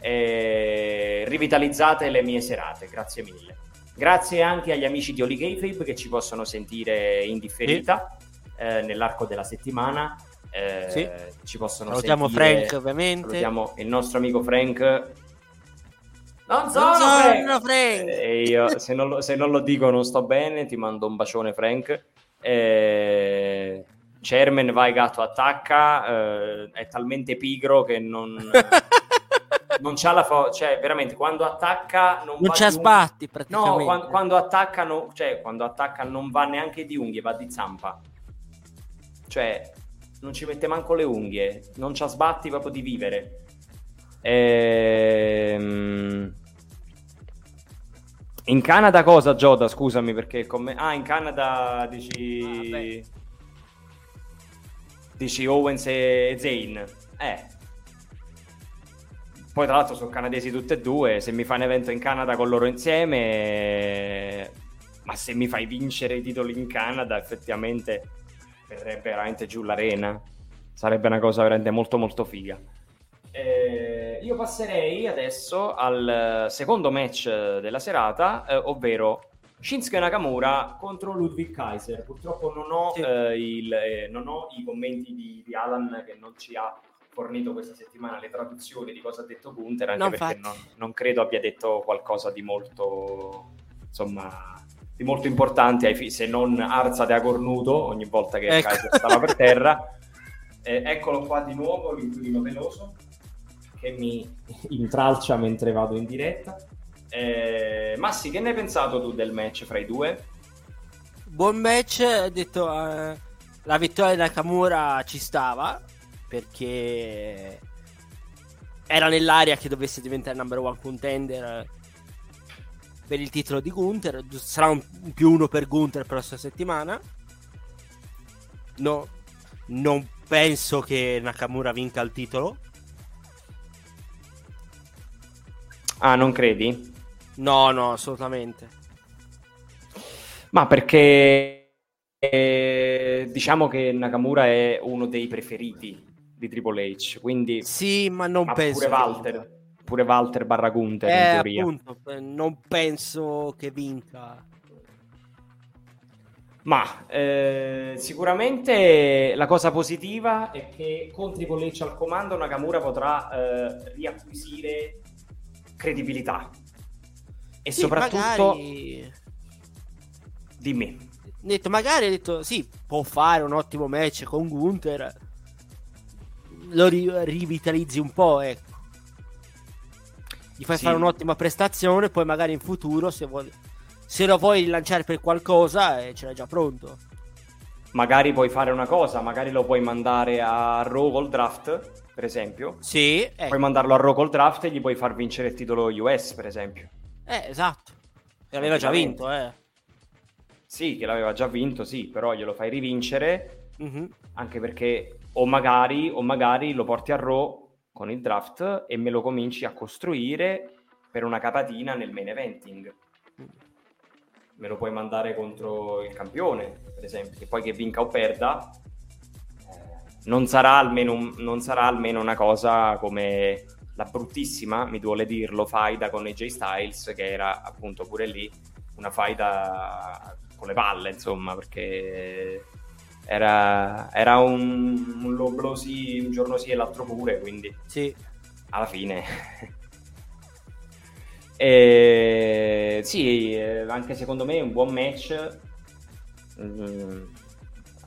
Speaker 1: e rivitalizzate le mie serate, grazie mille. Grazie anche agli amici di Oli Kayfabe che ci possono sentire in differita sì. eh, nell'arco della settimana. Eh, sì. Ci possono
Speaker 2: salutiamo
Speaker 1: sentire.
Speaker 2: Frank, ovviamente.
Speaker 1: Salutiamo il nostro amico Frank.
Speaker 2: Non sono, non sono Frank! Frank.
Speaker 1: E io, se, non lo, se non lo dico, non sto bene. Ti mando un bacione, Frank. Eh, Chairman vai gatto attacca. Eh, è talmente pigro che non. non c'ha la forza, cioè veramente quando attacca non,
Speaker 2: non c'ha sbatti praticamente.
Speaker 1: No, quando, quando, attacca no, cioè quando attacca non va neanche di unghie, va di zampa. Cioè non ci mette manco le unghie, non c'ha sbatti proprio di vivere. Ehm... In Canada cosa, Gioda? Scusami perché... Come... Ah, in Canada dici... Ah, dici Owens e Zane. Eh, poi, tra l'altro, sono canadesi tutte e due. Se mi fai un evento in Canada con loro insieme, ma se mi fai vincere i titoli in Canada, effettivamente verrebbe veramente giù l'arena. Sarebbe una cosa veramente molto, molto figa. Eh, io passerei adesso al secondo match della serata, eh, ovvero Shinsuke Nakamura contro Ludwig Kaiser. Purtroppo non ho, sì. eh, il, eh, non ho i commenti di, di, Alan che non ci ha fornito questa settimana le traduzioni di cosa ha detto Gunther, anche no, perché non, non, credo abbia detto qualcosa di molto, insomma, di molto importante, fi- se non arza da cornuto ogni volta che ecco. Kaiser stava per terra. Eh, eccolo qua di nuovo, l'inquilino veloso, che mi intralcia mentre vado in diretta. Eh, Massi, che ne hai pensato tu del match fra i due?
Speaker 2: Buon match, detto eh, la vittoria di Nakamura ci stava perché era nell'area che dovesse diventare number one contender per il titolo di Gunther. Sarà un più uno per Gunther per la prossima settimana. No, non penso che Nakamura vinca il titolo.
Speaker 1: Ah, non credi?
Speaker 2: No, no, assolutamente.
Speaker 1: Ma perché eh, diciamo che Nakamura è uno dei preferiti di Triple H, quindi...
Speaker 2: Sì, ma non ma penso...
Speaker 1: Pure Walter, pure Walter barra Gunther, eh, in teoria. Appunto,
Speaker 2: non penso che vinca.
Speaker 1: Ma eh, sicuramente la cosa positiva è che con Triple H al comando Nakamura potrà eh, riacquisire credibilità. E sì, soprattutto... Magari... Dimmi.
Speaker 2: Detto, magari ha detto sì, può fare un ottimo match con Gunther. Lo ri- rivitalizzi un po', ecco. Gli fai sì. fare un'ottima prestazione, poi magari in futuro se, vuoi, se lo vuoi rilanciare per qualcosa eh, ce l'hai già pronto.
Speaker 1: Magari puoi fare una cosa, magari lo puoi mandare a Raw col draft per esempio.
Speaker 2: Sì.
Speaker 1: Ecco. Puoi mandarlo a Raw col draft e gli puoi far vincere il titolo US, per esempio.
Speaker 2: Eh, esatto. Che aveva già vinto, eh.
Speaker 1: Sì, che l'aveva già vinto, sì, però glielo fai rivincere, mm-hmm. anche perché o magari, o magari lo porti a Raw con il draft e me lo cominci a costruire per una capatina nel main eventing. Me lo puoi mandare contro il campione, per esempio, che poi che vinca o perda, non sarà almeno, non sarà almeno una cosa come la bruttissima, mi duole dirlo, faida con AJ Styles, che era appunto pure lì una faida con le palle, insomma, perché era, era un, un low blow sì, un giorno sì e l'altro pure, quindi
Speaker 2: sì.
Speaker 1: alla fine... e, sì, eh, anche secondo me è un buon match. Mm,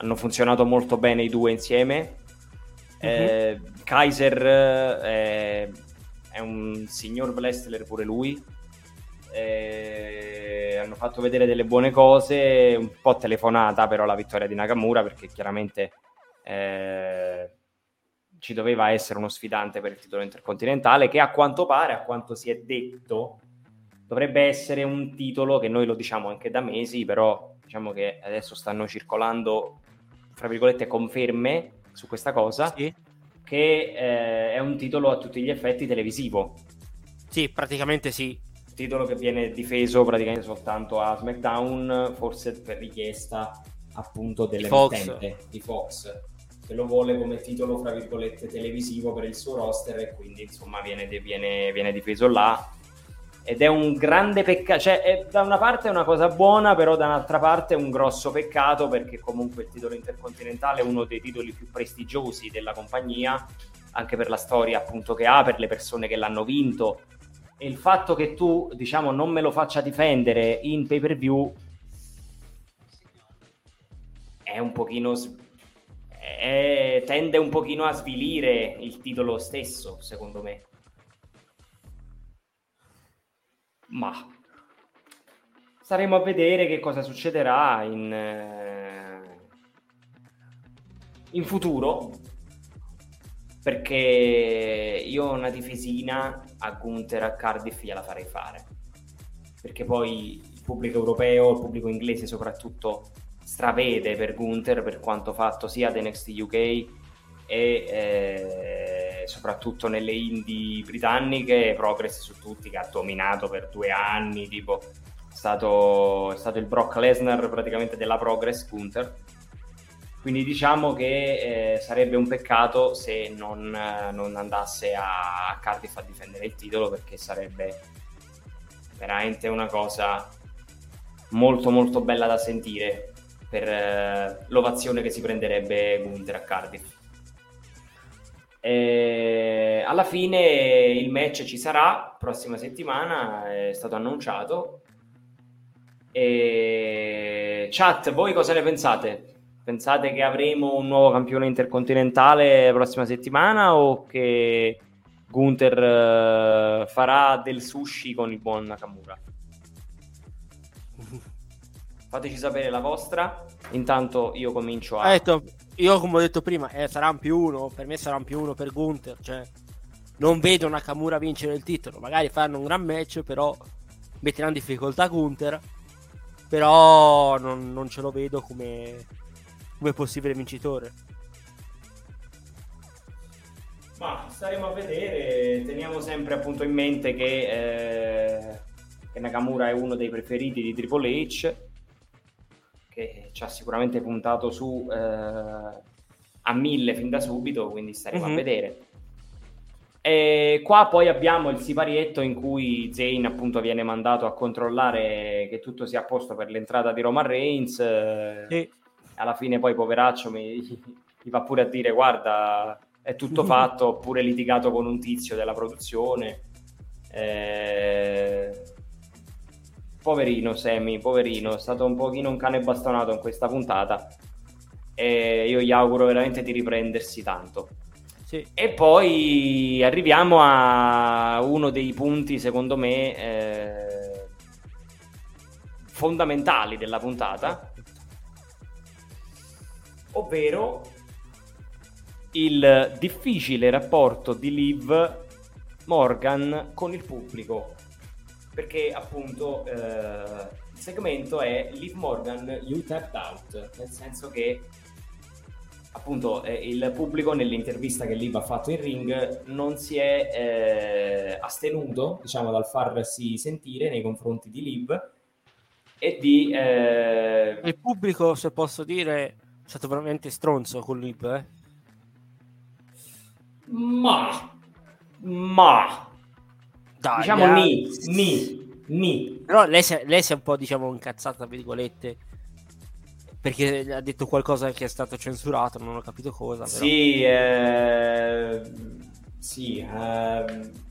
Speaker 1: hanno funzionato molto bene i due insieme. Uh-huh. Eh, Kaiser eh, è un signor wrestler pure lui. Eh, hanno fatto vedere delle buone cose, un po' telefonata però la vittoria di Nakamura perché chiaramente eh, ci doveva essere uno sfidante per il titolo intercontinentale che a quanto pare, a quanto si è detto, dovrebbe essere un titolo che noi lo diciamo anche da mesi, però diciamo che adesso stanno circolando fra virgolette, conferme su questa cosa, sì. che eh, è un titolo a tutti gli effetti televisivo.
Speaker 2: Sì, praticamente sì.
Speaker 1: Titolo che viene difeso praticamente soltanto a SmackDown, forse per richiesta appunto dell'emittente di Fox, che lo vuole come titolo, fra virgolette, televisivo per il suo roster e quindi insomma viene, viene, viene difeso là ed è un grande peccato, cioè è, da una parte è una cosa buona, però da un'altra parte è un grosso peccato perché comunque il titolo intercontinentale è uno dei titoli più prestigiosi della compagnia, anche per la storia appunto che ha, per le persone che l'hanno vinto. E il fatto che tu diciamo non me lo faccia difendere in pay per view è un pochino è, tende un pochino a svilire il titolo stesso secondo me Ma staremo a vedere che cosa succederà in, eh, in futuro. Perché io una difesina a Gunther a Cardiff gliela farei fare. Perché poi il pubblico europeo, il pubblico inglese soprattutto, stravede per Gunther per quanto fatto sia ad NXT UK e eh, soprattutto nelle indie britanniche, Progress su tutti che ha dominato per due anni, tipo è stato, è stato il Brock Lesnar praticamente della Progress Gunther. Quindi diciamo che eh, sarebbe un peccato se non, eh, non andasse a, Cardiff a difendere il titolo perché sarebbe veramente una cosa molto molto bella da sentire per eh, l'ovazione che si prenderebbe Gunther a Cardiff. E alla fine il match ci sarà prossima settimana, è stato annunciato. E chat, voi cosa ne pensate? Pensate che avremo un nuovo campione intercontinentale la prossima settimana o che Gunther uh, farà del sushi con il buon Nakamura. Fateci sapere la vostra. Intanto io comincio a.
Speaker 2: Detto, io, come ho detto prima, eh, sarà un più uno. Per me sarà un più uno per Gunther. Cioè, non vedo Nakamura vincere il titolo. Magari fanno un gran match, però metteranno in difficoltà Gunther. Però non, non ce lo vedo come, come possibile vincitore.
Speaker 1: Ma staremo a vedere. Teniamo sempre appunto in mente che, eh, che Nakamura è uno dei preferiti di Triple H che ci ha sicuramente puntato su eh, a mille fin da subito, quindi staremo mm-hmm. a mhm. vedere. E qua poi abbiamo il siparietto in cui Zane appunto viene mandato a controllare che tutto sia a posto per l'entrata di Roman Reigns. E alla fine poi poveraccio mi, mi va pure a dire guarda è tutto fatto, ho pure litigato con un tizio della produzione. Eh, poverino Sammy, poverino, è stato un pochino un cane bastonato in questa puntata e io gli auguro veramente di riprendersi tanto. Sì. E poi arriviamo a uno dei punti, secondo me, eh, fondamentali della puntata, ovvero il difficile rapporto di Liv Morgan con il pubblico perché appunto eh, il segmento è Liv Morgan You Tapped Out, nel senso che appunto eh, il pubblico nell'intervista che Liv ha fatto in ring non si è eh, astenuto diciamo dal farsi sentire nei confronti di Liv e di... Eh...
Speaker 2: Il pubblico, se posso dire, è stato veramente stronzo con Liv, eh?
Speaker 1: Ma... Ma... Dai, diciamo ni, ni, ni.
Speaker 2: Però lei si, è, lei si è un po', diciamo, incazzata, tra virgolette, perché ha detto qualcosa che è stato censurato, non ho capito cosa. Però.
Speaker 1: Sì, eh... sì. Eh...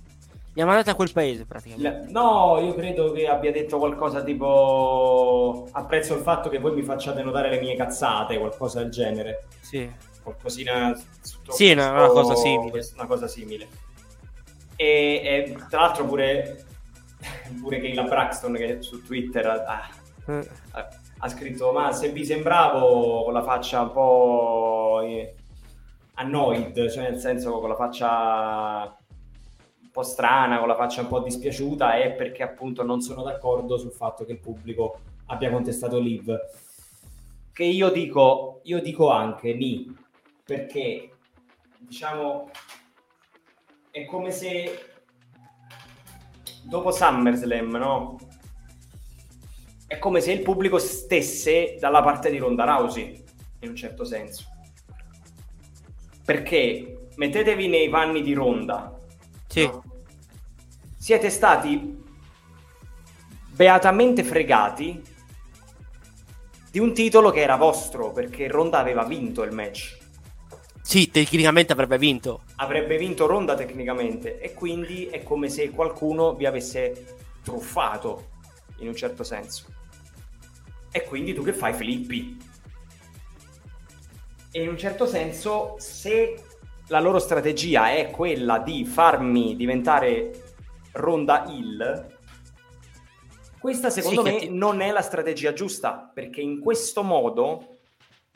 Speaker 2: Mi ha mandato a quel paese praticamente.
Speaker 1: No, io credo che abbia detto qualcosa tipo apprezzo il fatto che voi mi facciate notare le mie cazzate, qualcosa del genere.
Speaker 2: Sì.
Speaker 1: Qualcosina...
Speaker 2: Sì, questo, una cosa simile.
Speaker 1: Una cosa simile. E, e tra l'altro pure, pure Kayla Braxton che su Twitter ha, mm. ha, ha, scritto ma se vi sembravo con la faccia un po' annoyed, cioè nel senso con la faccia un po' strana, con la faccia un po' dispiaciuta, è perché appunto non sono d'accordo sul fatto che il pubblico abbia contestato Liv. Che io dico, io dico anche ni, perché diciamo è come se dopo SummerSlam, no? È come se il pubblico stesse dalla parte di Ronda Rousey, in un certo senso. Perché mettetevi nei panni di Ronda.
Speaker 2: Sì. No?
Speaker 1: Siete stati beatamente fregati di un titolo che era vostro, perché Ronda aveva vinto il match.
Speaker 2: Sì, tecnicamente avrebbe vinto.
Speaker 1: Avrebbe vinto Ronda tecnicamente e quindi è come se qualcuno vi avesse truffato in un certo senso. E quindi tu che fai Filippi? E in un certo senso se la loro strategia è quella di farmi diventare Ronda Hill, questa secondo sì, me ti... non è la strategia giusta, perché in questo modo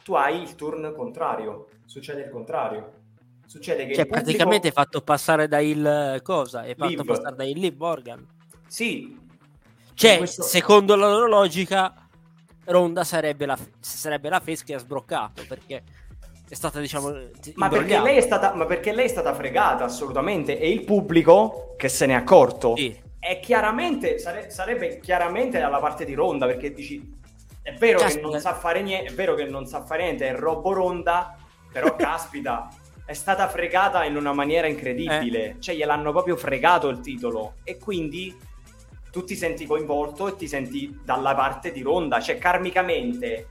Speaker 1: tu hai il turn contrario succede il contrario. Succede che
Speaker 2: cioè, praticamente è fatto passare da il cosa? È fatto Liv. passare da il Liv Morgan.
Speaker 1: Sì.
Speaker 2: Cioè, questo... secondo la loro logica, Ronda sarebbe la, sarebbe la face che ha sbroccato perché è stata, diciamo.
Speaker 1: Ma perché, lei è stata, ma perché lei è stata fregata assolutamente e il pubblico che se n'è accorto sì. è chiaramente, sare, sarebbe chiaramente dalla parte di Ronda perché dici. È vero Caspita. che non sa fare niente, è vero che non sa fare niente, è Robo Ronda, però caspita, è stata fregata in una maniera incredibile. Eh. Cioè, gliel'hanno proprio fregato il titolo. E quindi tu ti senti coinvolto e ti senti dalla parte di Ronda. Cioè, karmicamente,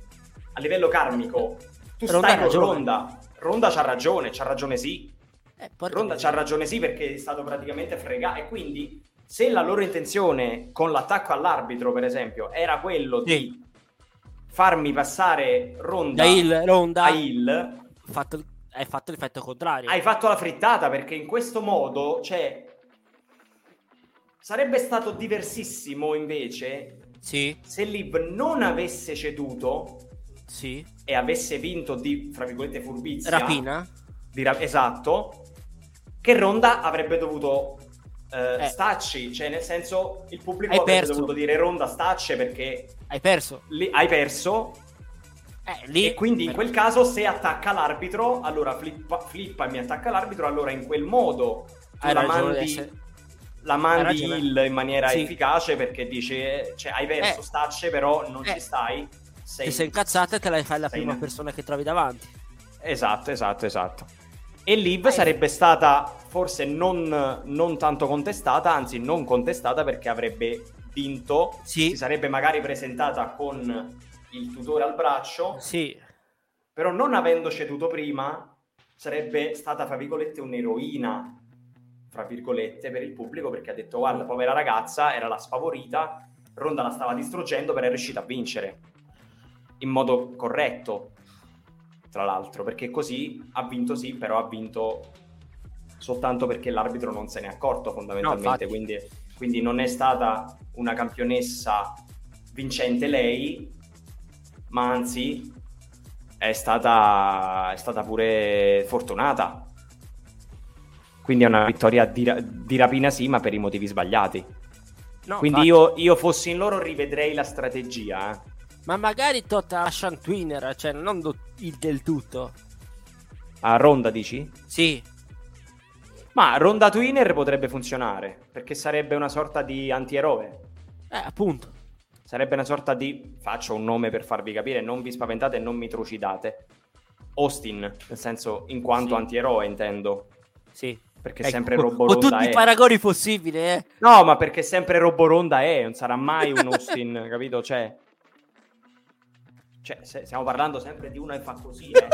Speaker 1: a livello karmico, tu Ronda stai con Ronda. Ronda c'ha ragione, c'ha ragione sì. Eh, Ronda c'ha ragione sì perché è stato praticamente fregato. E quindi, se la loro intenzione con l'attacco all'arbitro, per esempio, era quello sì. di farmi passare Ronda,
Speaker 2: da Hill, Ronda.
Speaker 1: a Hill
Speaker 2: fatto hai fatto l'effetto contrario.
Speaker 1: Hai fatto la frittata perché in questo modo, cioè, sarebbe stato diversissimo invece
Speaker 2: sì.
Speaker 1: se Liv non avesse ceduto
Speaker 2: sì.
Speaker 1: e avesse vinto di, fra virgolette, furbizia.
Speaker 2: Rapina.
Speaker 1: Di ra- esatto. Che Ronda avrebbe dovuto eh, eh. stacci, cioè nel senso il pubblico
Speaker 2: hai
Speaker 1: avrebbe
Speaker 2: perso.
Speaker 1: dovuto dire Ronda stacce perché
Speaker 2: hai perso.
Speaker 1: Lì, hai perso.
Speaker 2: Eh, lì...
Speaker 1: E quindi in quel caso se attacca l'arbitro, allora flippa, flippa e mi attacca l'arbitro, allora in quel modo tu la mandi, essere... la mandi il in maniera sì. efficace perché dice, cioè hai perso eh. stacce però non
Speaker 2: eh.
Speaker 1: ci stai.
Speaker 2: Sei, Ti sei incazzata te la fai la prima in... persona che trovi davanti.
Speaker 1: Esatto, esatto, esatto. E Liv sarebbe stata forse non, non, tanto contestata, anzi non contestata perché avrebbe vinto,
Speaker 2: sì.
Speaker 1: si sarebbe magari presentata con il tutore al braccio,
Speaker 2: sì.
Speaker 1: però non avendo ceduto prima sarebbe stata, fra virgolette, un'eroina, fra virgolette, per il pubblico perché ha detto guarda, povera ragazza, era la sfavorita, Ronda la stava distruggendo, però è riuscita a vincere in modo corretto, tra l'altro, perché così ha vinto sì, però ha vinto soltanto perché l'arbitro non se n'è accorto fondamentalmente, no, quindi, quindi non è stata una campionessa vincente lei, ma anzi è stata, è stata pure fortunata. Quindi è una vittoria di, di rapina sì, ma per i motivi sbagliati. No, Quindi io, io, fossi in loro rivedrei la strategia. Eh.
Speaker 2: Ma magari Totta Shantwinner, cioè non do- il del tutto.
Speaker 1: A Ronda dici?
Speaker 2: Sì.
Speaker 1: Ma Ronda Twinner potrebbe funzionare, perché sarebbe una sorta di antieroe.
Speaker 2: Eh, appunto.
Speaker 1: Sarebbe una sorta di... faccio un nome per farvi capire, non vi spaventate e non mi trucidate. Austin, nel senso, in quanto sì. antieroe intendo.
Speaker 2: Sì.
Speaker 1: Perché ecco, sempre Roboronda
Speaker 2: Con tutti
Speaker 1: è.
Speaker 2: i paragoni possibili, eh.
Speaker 1: No, ma perché sempre Roboronda è, non sarà mai un Austin, capito? Cioè... Cioè, stiamo parlando sempre di uno che fa così, eh.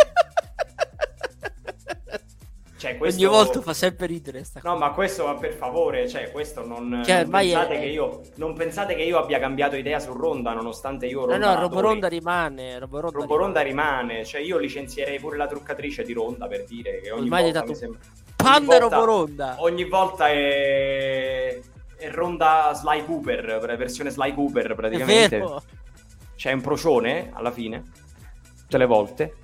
Speaker 2: Cioè, questo... Ogni volta fa sempre ridere sta
Speaker 1: No, ma questo va per favore, cioè questo non, cioè, non, pensate è... che io, non pensate che io abbia cambiato idea su Ronda nonostante io
Speaker 2: Ronda No, no, Roboronda rimane,
Speaker 1: Roboronda, Roboronda rimane. rimane. cioè io licenzierei pure la truccatrice di Ronda per dire che ogni Ormai volta mi sembra
Speaker 2: Panda Roboronda.
Speaker 1: Ogni volta è è Ronda Sly Cooper, versione Sly Cooper praticamente. C'è un procione alla fine, tutte le volte.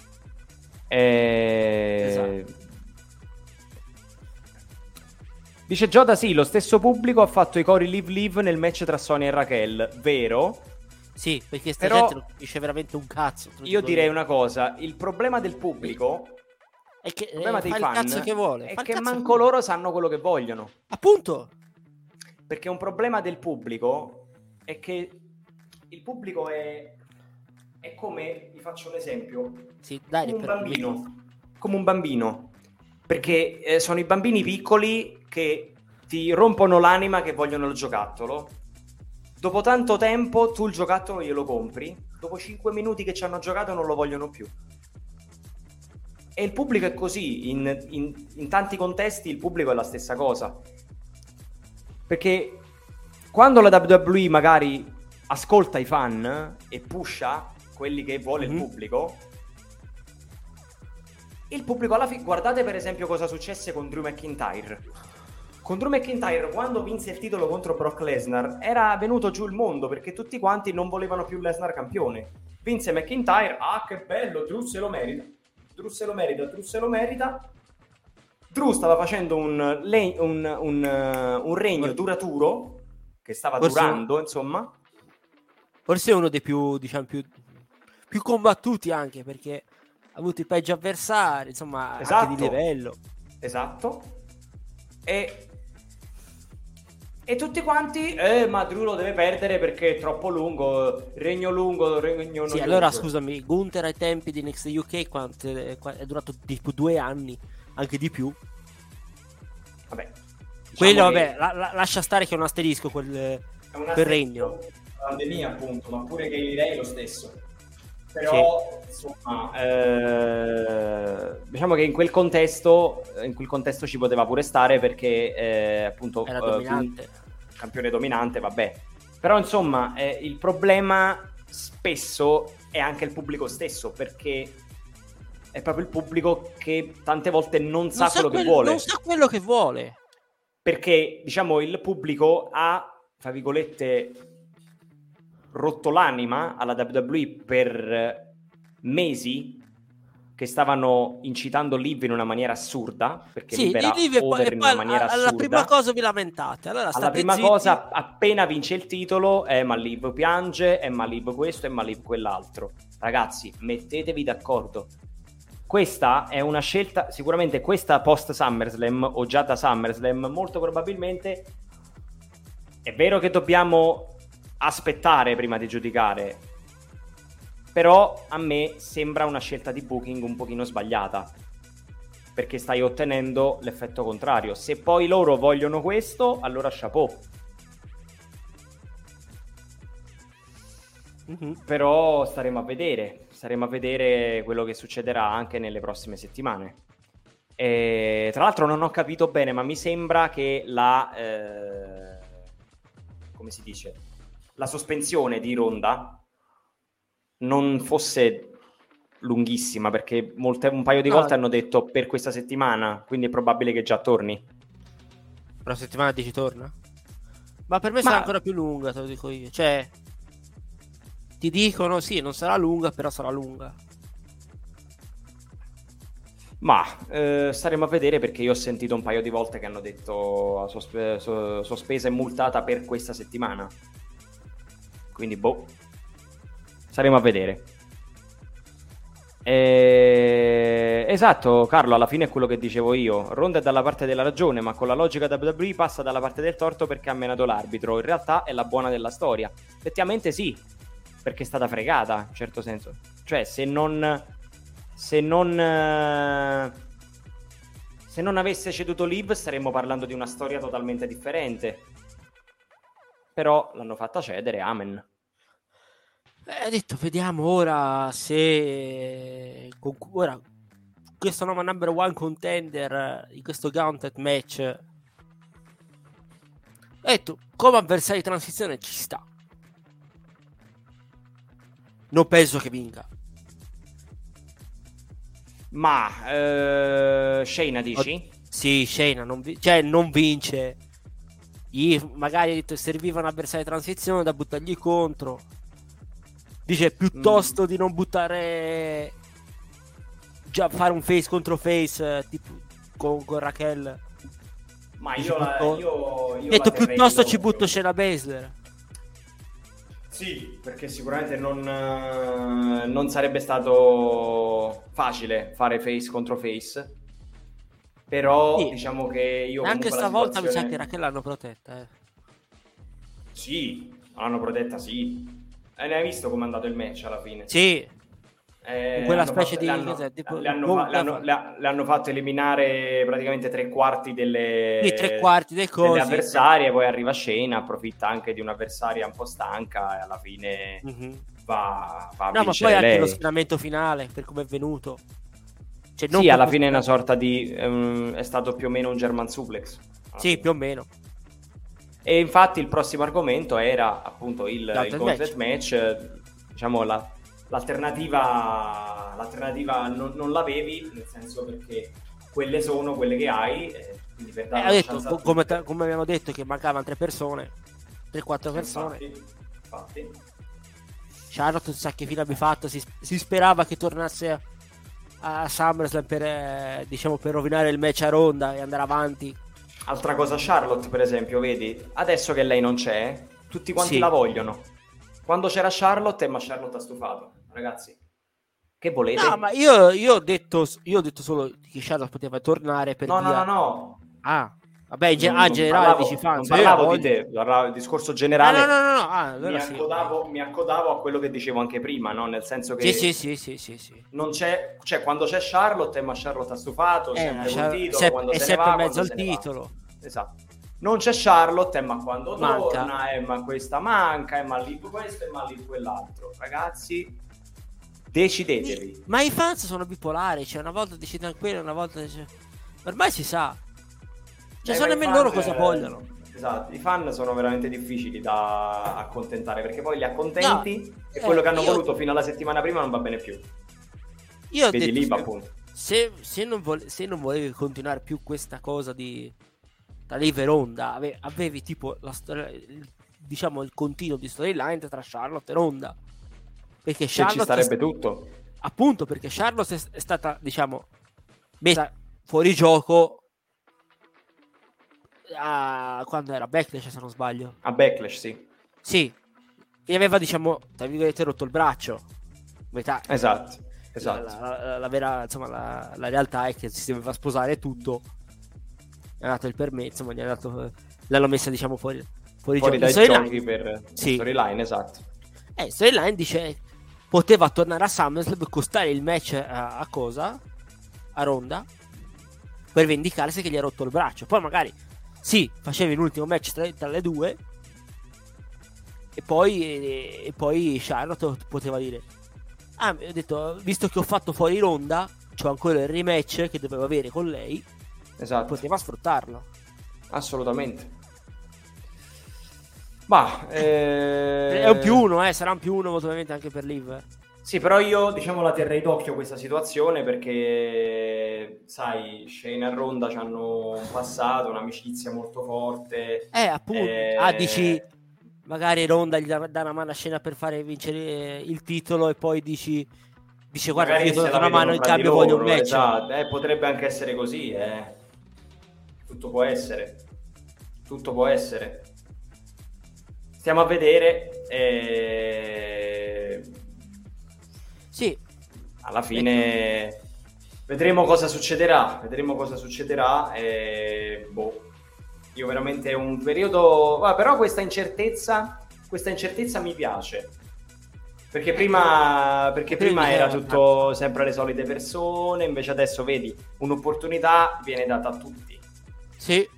Speaker 1: E... Esatto. Dice Gioda, sì, lo stesso pubblico ha fatto i cori Live Live nel match tra Sonia e Raquel, vero?
Speaker 2: Sì, perché sta Però gente non dice veramente un cazzo.
Speaker 1: Io direi una cosa, il problema del pubblico
Speaker 2: è che
Speaker 1: il problema
Speaker 2: eh,
Speaker 1: dei fan
Speaker 2: che vuole.
Speaker 1: è che manco loro sanno quello che vogliono.
Speaker 2: Appunto.
Speaker 1: Perché un problema del pubblico è che il pubblico è, è come, vi faccio un esempio,
Speaker 2: sì, dai,
Speaker 1: come un bambino. Come un bambino. Perché eh, sono i bambini piccoli che ti rompono l'anima che vogliono il giocattolo. Dopo tanto tempo tu il giocattolo glielo compri, dopo 5 minuti che ci hanno giocato non lo vogliono più. E il pubblico è così, in, in, in tanti contesti il pubblico è la stessa cosa. Perché quando la WWE magari ascolta i fan e pusha quelli che vuole mm-hmm. il mhm. pubblico, il pubblico alla fine... Guardate per esempio cosa successe con Drew McIntyre con Drew McIntyre quando vinse il titolo contro Brock Lesnar era venuto giù il mondo perché tutti quanti non volevano più Lesnar campione. Vinse McIntyre, ah che bello, Drew se lo merita, Drew se lo merita, Drew se lo merita. Drew stava facendo un, un, un, un regno duraturo che stava forse durando, insomma.
Speaker 2: Forse è uno dei più, diciamo, più, più combattuti anche perché ha avuto i peggio avversari, insomma, esatto. anche di esatto. livello.
Speaker 1: Esatto. E e tutti quanti, eh, ma Drew lo deve perdere perché è troppo lungo, regno lungo, regno
Speaker 2: Sì, allora scusami, Gunther ai tempi di Next UK quanto, è durato tipo due anni, anche di più.
Speaker 1: Vabbè.
Speaker 2: Diciamo Quello, vabbè, la, la, lascia stare che è un asterisco quel, quel regno.
Speaker 1: Pandemia, appunto, ma pure che direi lo stesso. Però, sì. insomma, eh, diciamo che in quel contesto, in quel contesto ci poteva pure stare perché, eh, appunto,
Speaker 2: era dominante.
Speaker 1: campione dominante, vabbè. Però, insomma, eh, il problema spesso è anche il pubblico stesso perché è proprio il pubblico che tante volte non sa,
Speaker 2: non sa
Speaker 1: quello
Speaker 2: quel-
Speaker 1: che vuole.
Speaker 2: Non sa quello che vuole.
Speaker 1: Perché, diciamo, il pubblico ha, tra virgolette, rotto l'anima alla WWE per mesi che stavano incitando Liv in una maniera assurda, perché
Speaker 2: Sì,
Speaker 1: Liv era
Speaker 2: di Liv
Speaker 1: over in una maniera
Speaker 2: alla
Speaker 1: assurda.
Speaker 2: prima cosa vi lamentate. Allora
Speaker 1: Alla prima
Speaker 2: zitti.
Speaker 1: cosa, appena vince il titolo, eh, ma Liv piange, eh, ma Liv questo, e ma Liv quell'altro. Ragazzi, mettetevi d'accordo. Questa è una scelta, sicuramente questa post SummerSlam o già da SummerSlam, molto probabilmente è vero che dobbiamo aspettare prima di giudicare, però a me sembra una scelta di booking un pochino sbagliata perché stai ottenendo l'effetto contrario. Se poi loro vogliono questo, allora chapeau.
Speaker 2: Mhm.
Speaker 1: Però staremo a vedere, staremo a vedere quello che succederà anche nelle prossime settimane. E, tra l'altro non ho capito bene, ma mi sembra che la eh, come si dice? La sospensione di Ronda non fosse lunghissima perché molte- un paio di
Speaker 2: No.
Speaker 1: volte hanno detto per questa settimana, quindi è probabile che già torni.
Speaker 2: Una settimana dici torna? Ma per me
Speaker 1: Ma-
Speaker 2: sarà ancora più lunga, te lo dico io. Cioè, ti dicono sì, non sarà lunga, però sarà lunga.
Speaker 1: Ma eh, staremo a vedere perché io ho sentito un paio di volte che hanno detto sospe- so- sospesa e multata per questa settimana. Quindi, boh, staremo a vedere. Eh, Esatto, Carlo, alla fine è quello che dicevo io. Ronda è dalla parte della ragione, ma con la logica WWE passa dalla parte del torto perché ha menato l'arbitro. In realtà è la buona della storia. Effettivamente sì, perché è stata fregata, in certo senso. Cioè, se non se non se non avesse ceduto Liv staremmo parlando di una storia totalmente differente però l'hanno fatta cedere amen
Speaker 2: Eh, ho detto, vediamo ora se con, ora questo nuovo number one contender in questo gauntlet match. Ho detto, come avversario di transizione ci sta. Non penso che vinca.
Speaker 1: ma eh, Shayna dici?
Speaker 2: Sì, Shayna non, vi- cioè, non vince. Gli magari ha detto serviva un avversario di transizione da buttargli contro. Dice piuttosto di non buttare già fare un face contro face eh, tipo con, con Raquel.
Speaker 1: ma io, la, io, io
Speaker 2: detto piuttosto ci butto Shayna Baszler.
Speaker 1: Sì, perché sicuramente non, eh, non sarebbe stato facile fare face contro face. Però
Speaker 2: Sì.
Speaker 1: diciamo che io
Speaker 2: anche stavolta mi sa
Speaker 1: situazione-
Speaker 2: che Raquel l'hanno protetta. Eh.
Speaker 1: Sì, l'hanno protetta, sì. E ne hai visto come è andato il match alla fine?
Speaker 2: Sì,
Speaker 1: Eh,
Speaker 2: In quella specie
Speaker 1: fatto-
Speaker 2: di-
Speaker 1: le hanno,
Speaker 2: cos'è, tipo-
Speaker 1: le hanno
Speaker 2: non-
Speaker 1: fa- le hanno- le- le hanno fatto eliminare praticamente tre quarti delle,
Speaker 2: Sì, tre quarti
Speaker 1: delle avversarie. Poi arriva Shayna, approfitta anche di un'avversaria un po' stanca e alla fine
Speaker 2: Mhm.
Speaker 1: va, va a
Speaker 2: No, ma poi anche
Speaker 1: lei.
Speaker 2: lo schieramento finale per come è venuto. Cioè,
Speaker 1: Sì, alla fine è una sorta di. ehm, è stato più o meno un German suplex.
Speaker 2: Sì,
Speaker 1: fine.
Speaker 2: più o meno.
Speaker 1: E infatti il prossimo argomento era appunto il, il match. eh, Diciamo la- l'alternativa, l'alternativa non, non l'avevi, nel senso perché quelle sono quelle che hai. eh, quindi per
Speaker 2: Eh,
Speaker 1: dare una
Speaker 2: detto,
Speaker 1: a
Speaker 2: co- come, ta- come abbiamo detto che mancavano tre persone, 3-4 persone.
Speaker 1: Infatti, infatti.
Speaker 2: Charlotte sa che fine abbia fatto, si, si sperava che tornasse a, SummerSlam per, eh, diciamo, per rovinare il match a Ronda e andare avanti.
Speaker 1: Altra cosa, Charlotte, per esempio, vedi, adesso che lei non c'è, tutti quanti
Speaker 2: Sì.
Speaker 1: la vogliono. Quando c'era Charlotte, ma Charlotte ha stufato, ragazzi. Che volete?
Speaker 2: No, ma io, io ho detto, io ho detto solo che Charlotte poteva tornare per
Speaker 1: no, no,
Speaker 2: via...
Speaker 1: no, no.
Speaker 2: Ah, vabbè, ge-
Speaker 1: Non-
Speaker 2: ah,
Speaker 1: non
Speaker 2: generale
Speaker 1: parlavo-
Speaker 2: dici io
Speaker 1: parlavo di te, parlavo del discorso
Speaker 2: Ah,
Speaker 1: generale.
Speaker 2: no, no, no, no. Ah,
Speaker 1: mi,
Speaker 2: allora sì.
Speaker 1: accodavo, mi accodavo a quello che dicevo anche prima, no? Nel senso che
Speaker 2: Sì, sì, sì, sì, sì,
Speaker 1: non c'è, cioè quando c'è Charlotte, eh, ma Charlotte ha stufato,
Speaker 2: Eh,
Speaker 1: sempre
Speaker 2: Char-
Speaker 1: titolo,
Speaker 2: se-
Speaker 1: quando
Speaker 2: è
Speaker 1: se
Speaker 2: sempre
Speaker 1: va,
Speaker 2: in mezzo al titolo.
Speaker 1: Esatto. Non c'è Charlotte, eh, ma quando
Speaker 2: Manca.
Speaker 1: torna, eh, ma questa manca, eh, ma lì questo, e ma lì quell'altro. Ragazzi, decidetevi.
Speaker 2: Ma i fans sono bipolari, cioè una volta decidono quello, una volta. Ormai si sa. Cioè,
Speaker 1: Eh,
Speaker 2: so
Speaker 1: ma i
Speaker 2: nemmeno loro cosa
Speaker 1: eh,
Speaker 2: vogliono.
Speaker 1: Esatto, i fan sono veramente difficili da accontentare perché poi li accontenti
Speaker 2: No,
Speaker 1: e
Speaker 2: eh,
Speaker 1: quello che hanno
Speaker 2: io-
Speaker 1: voluto fino alla settimana prima non va bene più.
Speaker 2: Io
Speaker 1: Vedi
Speaker 2: detto,
Speaker 1: lì,
Speaker 2: se-
Speaker 1: appunto.
Speaker 2: se, se non vole- se non volevi continuare più questa cosa di tra Liv e Ronda, ave- avevi tipo la storia, diciamo il continuo di storyline tra Charlotte e Ronda. Perché
Speaker 1: Che ci
Speaker 2: Charlotte,
Speaker 1: starebbe tutto.
Speaker 2: appunto, perché Charlotte è, è stata, diciamo, messa fuori gioco a- quando era Backlash, se non sbaglio.
Speaker 1: A Backlash, sì.
Speaker 2: Sì, e aveva, diciamo, tra virgolette, rotto il braccio. Metà.
Speaker 1: Esatto,
Speaker 2: La,
Speaker 1: esatto.
Speaker 2: la- la- la vera, insomma, la, la realtà è che si doveva sposare tutto. Gli ha dato il permesso, insomma, gli ha dato, l'hanno messa, diciamo, fuori, fuori,
Speaker 1: Fuori dai giochi per
Speaker 2: Sì.
Speaker 1: storyline, esatto.
Speaker 2: Eh, Storyline dice poteva tornare a SummerSlam costare il match a, a cosa? A Ronda per vendicarsi che gli ha rotto il braccio. Poi magari sì, facevi l'ultimo match tra, tra le due e poi, e, poi Charlotte poteva dire ah, ho detto, visto che ho fatto fuori Ronda, c'ho ancora il rematch che dovevo avere con lei,
Speaker 1: Esatto,
Speaker 2: poteva sfruttarlo.
Speaker 1: assolutamente. Ma eh...
Speaker 2: È un più uno, eh, sarà un più uno molto probabilmente anche per Liv.
Speaker 1: Sì, però io diciamo la terrei d'occhio questa situazione perché sai, Shane e Ronda hanno un passato, un'amicizia molto forte.
Speaker 2: Eh, appunto.
Speaker 1: Eh,
Speaker 2: Ah, dici magari Ronda gli dà, dà una mano a scena per fare vincere eh, il titolo e poi dici dice guarda io ti
Speaker 1: la
Speaker 2: una mano in cambio voglio un
Speaker 1: loro,
Speaker 2: match.
Speaker 1: esatto. Eh, potrebbe anche essere così, eh. Tutto può essere. Tutto può essere. Stiamo a vedere. eh, alla fine vedremo cosa succederà. Vedremo cosa succederà. E boh. Io veramente è un periodo. va, però questa incertezza. Questa incertezza mi piace. Perché prima, perché
Speaker 2: Prima
Speaker 1: era
Speaker 2: era
Speaker 1: tutto sempre le solite persone, invece adesso vedi un'opportunità viene data a tutti.
Speaker 2: sì.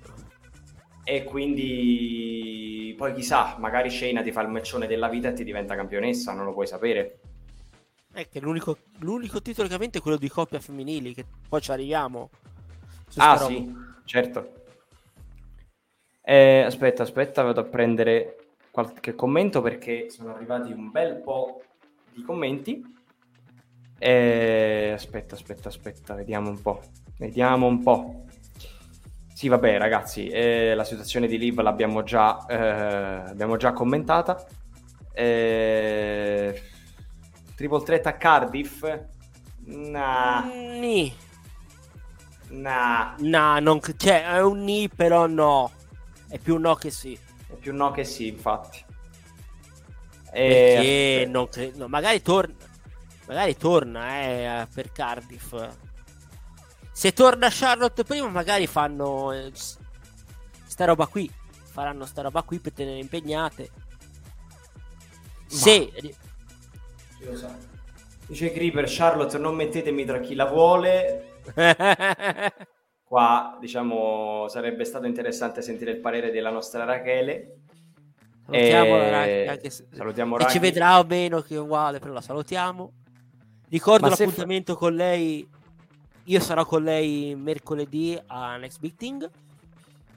Speaker 1: E quindi poi chissà, magari Shayna ti fa il matchone della vita e ti diventa campionessa, non lo puoi sapere.
Speaker 2: È che l'unico, l'unico titolo che ha vinto è quello di coppia femminili, che poi ci arriviamo.
Speaker 1: Ah
Speaker 2: roba.
Speaker 1: sì, certo. Eh, aspetta, aspetta, vado a prendere qualche commento perché sono arrivati un bel po' di commenti. Eh, aspetta, aspetta, aspetta, vediamo un po'. Vediamo un po'. Sì, vabbè, ragazzi, eh, la situazione di Liv l'abbiamo già, eh, abbiamo già commentata. Eh, triple threat a Cardiff? Nah,
Speaker 2: Ni.
Speaker 1: nah.
Speaker 2: No, non, cioè, è un ni, però no. È più no che sì.
Speaker 1: È più no che sì, infatti.
Speaker 2: Perché
Speaker 1: E...
Speaker 2: non credo. no, magari torna. Magari torna eh, per Cardiff. Se torna Charlotte prima, magari fanno eh, sta roba qui. Faranno sta roba qui per tenere impegnate. Se
Speaker 1: Chi lo sa. Dice Creeper, Charlotte, non mettetemi tra chi la vuole. Qua, diciamo, sarebbe stato interessante sentire il parere della nostra Rachele.
Speaker 2: salutiamo
Speaker 1: E-
Speaker 2: Raki, anche se,
Speaker 1: salutiamo
Speaker 2: se ci vedrà o meno che è uguale, però la salutiamo. Ricordo
Speaker 1: Ma se
Speaker 2: l'appuntamento con lei. Io sarò con lei mercoledì a Next Big Thing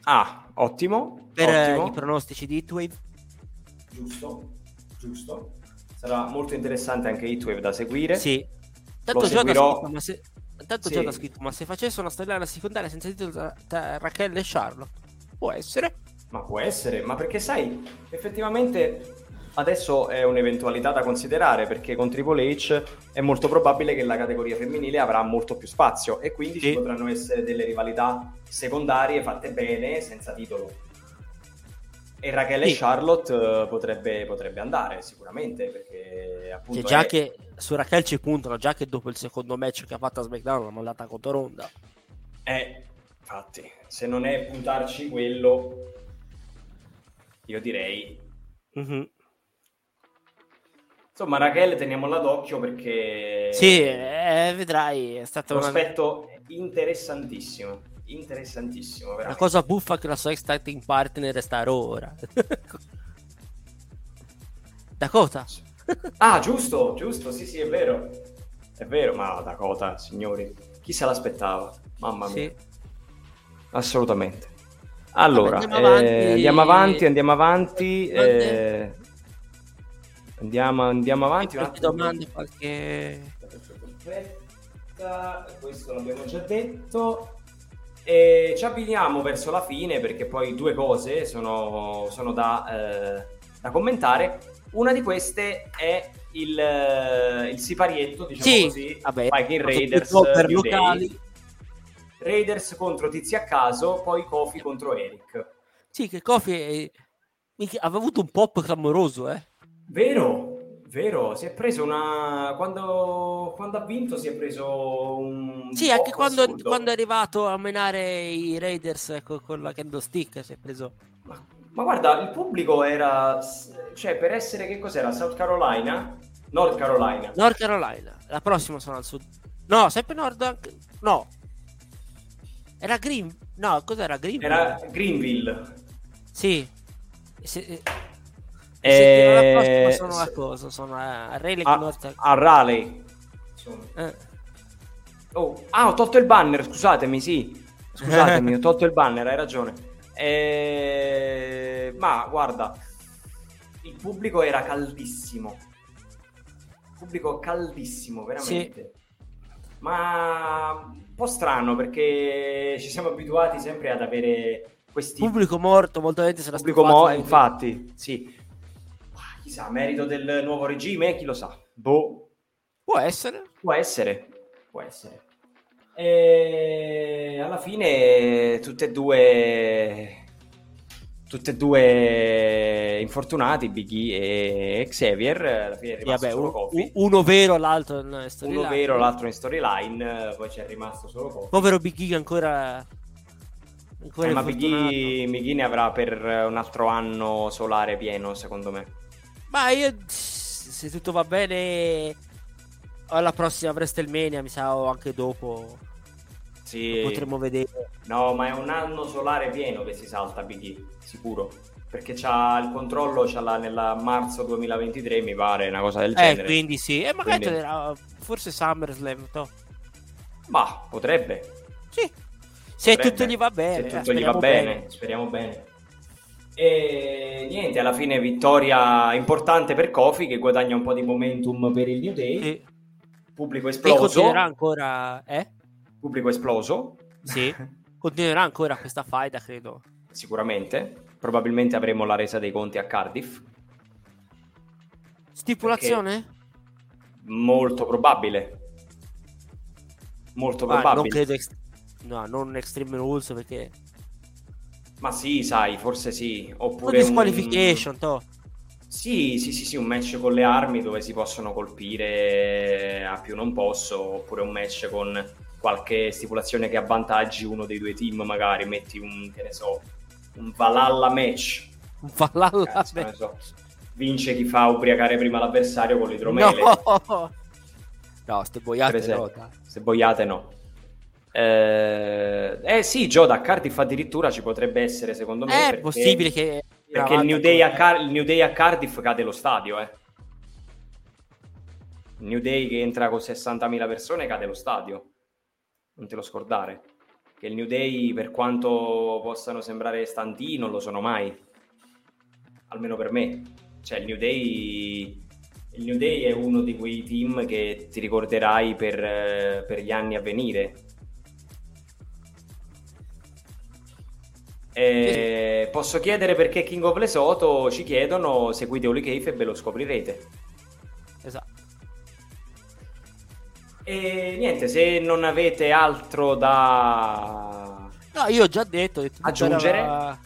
Speaker 1: Ah, ottimo.
Speaker 2: per eh,
Speaker 1: ottimo.
Speaker 2: i pronostici di Heatwave.
Speaker 1: Giusto, giusto. Sarà molto interessante anche Heatwave da seguire.
Speaker 2: Sì. Tanto
Speaker 1: seguirò.
Speaker 2: scritto, ma se... Tanto
Speaker 1: Sì.
Speaker 2: Ha scritto, ma se facesse una storyline secondaria senza titolo tra, tra Raquel e Charlotte, può essere.
Speaker 1: Ma può essere, ma perché sai, effettivamente adesso è un'eventualità da considerare perché con Triple H è molto probabile che la categoria femminile avrà molto più spazio e quindi
Speaker 2: Sì.
Speaker 1: ci potranno essere delle rivalità secondarie fatte bene senza titolo. E Raquel
Speaker 2: Sì.
Speaker 1: e Charlotte eh, potrebbe, potrebbe andare sicuramente perché appunto
Speaker 2: Che già
Speaker 1: è-
Speaker 2: che su Raquel ci puntano, già che dopo il secondo match che ha fatto a SmackDown l'ha mandata contro Ronda.
Speaker 1: è- infatti, se non è puntarci quello, io direi
Speaker 2: Mhm.
Speaker 1: Insomma, Raquel teniamola d'occhio perché
Speaker 2: Sì, eh, vedrai, è stata
Speaker 1: un aspetto interessantissimo, interessantissimo, veramente.
Speaker 2: cosa buffa che la sua ex team partner sta a Raw ora. Dakota?
Speaker 1: Ah, giusto, giusto, sì, sì, è vero. È vero, ma Dakota, signori, chi se l'aspettava? Mamma mia.
Speaker 2: Sì.
Speaker 1: Assolutamente. Allora,
Speaker 2: Vabbè, andiamo
Speaker 1: eh,
Speaker 2: avanti.
Speaker 1: andiamo avanti, andiamo avanti. Eh, andiamo, andiamo avanti. un
Speaker 2: Qualche domande, qualche...
Speaker 1: questo l'abbiamo già detto. E ci avviniamo verso la fine perché poi due cose sono, sono da, eh, da, commentare. Una di queste è il, il siparietto, diciamo sì, così,
Speaker 2: vabbè,
Speaker 1: Viking Raiders
Speaker 2: per locali.
Speaker 1: Raiders contro Tizi a caso, poi Kofi contro Eric.
Speaker 2: Sì, che Kofi è... aveva avuto un pop clamoroso, eh.
Speaker 1: Vero, Vero, si è preso una. Quando, quando ha vinto, si è preso un.
Speaker 2: Sì, anche quando, quando, è arrivato a menare i Raiders con, con la candlestick, si è preso.
Speaker 1: Ma, ma, guarda, il pubblico era. Cioè, per essere che cos'era? South Carolina? North Carolina.
Speaker 2: North Carolina. La prossima sono al sud. No, sempre nord. Anche... No. Era Green. No, cos'era Greenville?
Speaker 1: Era Greenville.
Speaker 2: Sì. Se...
Speaker 1: E...
Speaker 2: La sono a cosa? Sono a Raleigh
Speaker 1: a, North... a Raleigh. Eh. Oh. Ah, ho tolto il banner, scusatemi, sì. Scusatemi, ho tolto il banner, hai ragione. E... Ma guarda, il pubblico era caldissimo. Il pubblico caldissimo, veramente. Sì. Ma un po' strano perché ci siamo abituati sempre ad avere questi...
Speaker 2: Pubblico morto, molto gente se la
Speaker 1: Pubblico morto, infatti, sì chissà, merito del nuovo regime, chi lo sa. Boh.
Speaker 2: Può essere.
Speaker 1: Può essere. Può essere. E alla fine tutte e due tutte e due infortunati Biggie e Xavier alla fine è rimasto
Speaker 2: Vabbè,
Speaker 1: solo Kofi
Speaker 2: uno vero l'altro in
Speaker 1: storyline uno vero l'altro in storyline poi c'è rimasto solo Kofi
Speaker 2: povero Biggie ancora
Speaker 1: ancora eh, ma Biggie, Biggie ne avrà per un altro anno solare pieno secondo me
Speaker 2: ma io, se tutto va bene, alla prossima WrestleMania, mi sa, o anche dopo.
Speaker 1: Sì.
Speaker 2: Potremmo vedere.
Speaker 1: No, ma è un anno solare pieno che si salta Big sicuro. Perché c'ha il controllo c'ha la, nella marzo 2023, mi pare, una cosa del eh, genere.
Speaker 2: Eh, quindi sì. E magari quindi... Era, forse SummerSlam, no?
Speaker 1: Ma potrebbe.
Speaker 2: Sì. Se potrebbe. tutto gli va bene.
Speaker 1: Se tutto gli va bene, bene, speriamo bene. E niente, alla fine vittoria importante per Kofi che guadagna un po' di momentum per il New Day. Sì. Pubblico esploso.
Speaker 2: Continuerà ancora, eh?
Speaker 1: Pubblico esploso.
Speaker 2: Sì, continuerà ancora questa faida, credo.
Speaker 1: Sicuramente. Probabilmente avremo la resa dei conti a Cardiff.
Speaker 2: Stipulazione?
Speaker 1: Molto probabile. Molto probabile. Ah, non credo
Speaker 2: ex- no, non Extreme Rules perché
Speaker 1: ma sì, sai, forse sì. Oppure.
Speaker 2: Un disqualification, un... to.
Speaker 1: Sì, sì, sì, sì, un match con le armi dove si possono colpire a più non posso, oppure un match con qualche stipulazione che avvantaggi uno dei due team, magari metti un, che ne so, un Valhalla match.
Speaker 2: Un Valhalla Cazzo, match. So.
Speaker 1: Vince chi fa ubriacare prima l'avversario con l'idromele.
Speaker 2: No, no ste boiate no.
Speaker 1: Ste boiate no. Eh, eh sì, Joe da Cardiff addirittura ci potrebbe essere, secondo me.
Speaker 2: È perché, possibile che...
Speaker 1: Perché il New, Day a Car- il New Day a Cardiff cade lo stadio, eh. New Day che entra con 60.000 persone cade lo stadio. Non te lo scordare. Che il New Day, per quanto possano sembrare stanti, non lo sono mai. Almeno per me. Cioè, il New Day... Il New Day è uno di quei team che ti ricorderai per, per gli anni a venire Eh, posso chiedere perché King of Lesotho ci chiedono seguite Holy Cave e lo scoprirete.
Speaker 2: Esatto.
Speaker 1: E niente, se non avete altro da...
Speaker 2: No, io ho già detto. detto
Speaker 1: aggiungere. Vittoria,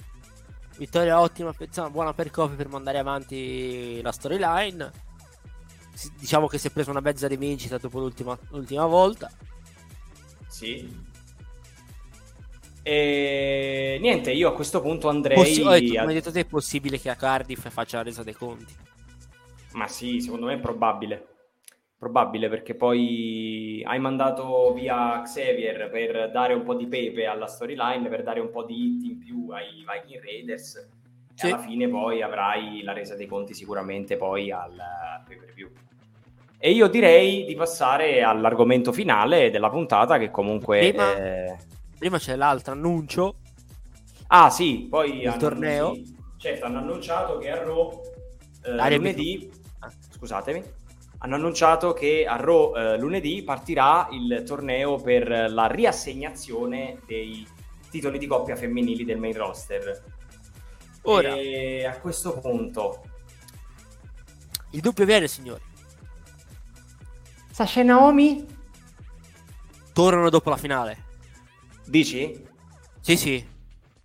Speaker 2: vittoria ottima, insomma, buona per Kofi per mandare avanti la storyline. Diciamo che si è preso una mezza rivincita dopo l'ultima, l'ultima volta.
Speaker 1: Sì. E niente, io a questo punto andrei. Possi-
Speaker 2: detto, a... Come hai detto te, è possibile che a Cardiff faccia la resa dei conti.
Speaker 1: Ma sì, secondo me è probabile. Probabile perché poi hai mandato via Xavier per dare un po' di pepe alla storyline, per dare un po' di hit in più ai Viking Raiders. Sì. E alla fine poi avrai la resa dei conti sicuramente poi al pay per view. E io direi di passare all'argomento finale della puntata che comunque...
Speaker 2: Prima... Eh Prima c'è l'altro annuncio.
Speaker 1: Ah sì, poi...
Speaker 2: Il torneo.
Speaker 1: Sì, certo, hanno annunciato che a Raw eh, lunedì... Ah. Scusatemi. hanno annunciato che a Raw eh, lunedì partirà il torneo per la riassegnazione dei titoli di coppia femminili del main roster.
Speaker 2: Ora,
Speaker 1: E a questo punto,
Speaker 2: il dubbio viene, signori.
Speaker 1: Sasha e Naomi?
Speaker 2: Tornano dopo la finale.
Speaker 1: Dici?
Speaker 2: Sì, sì.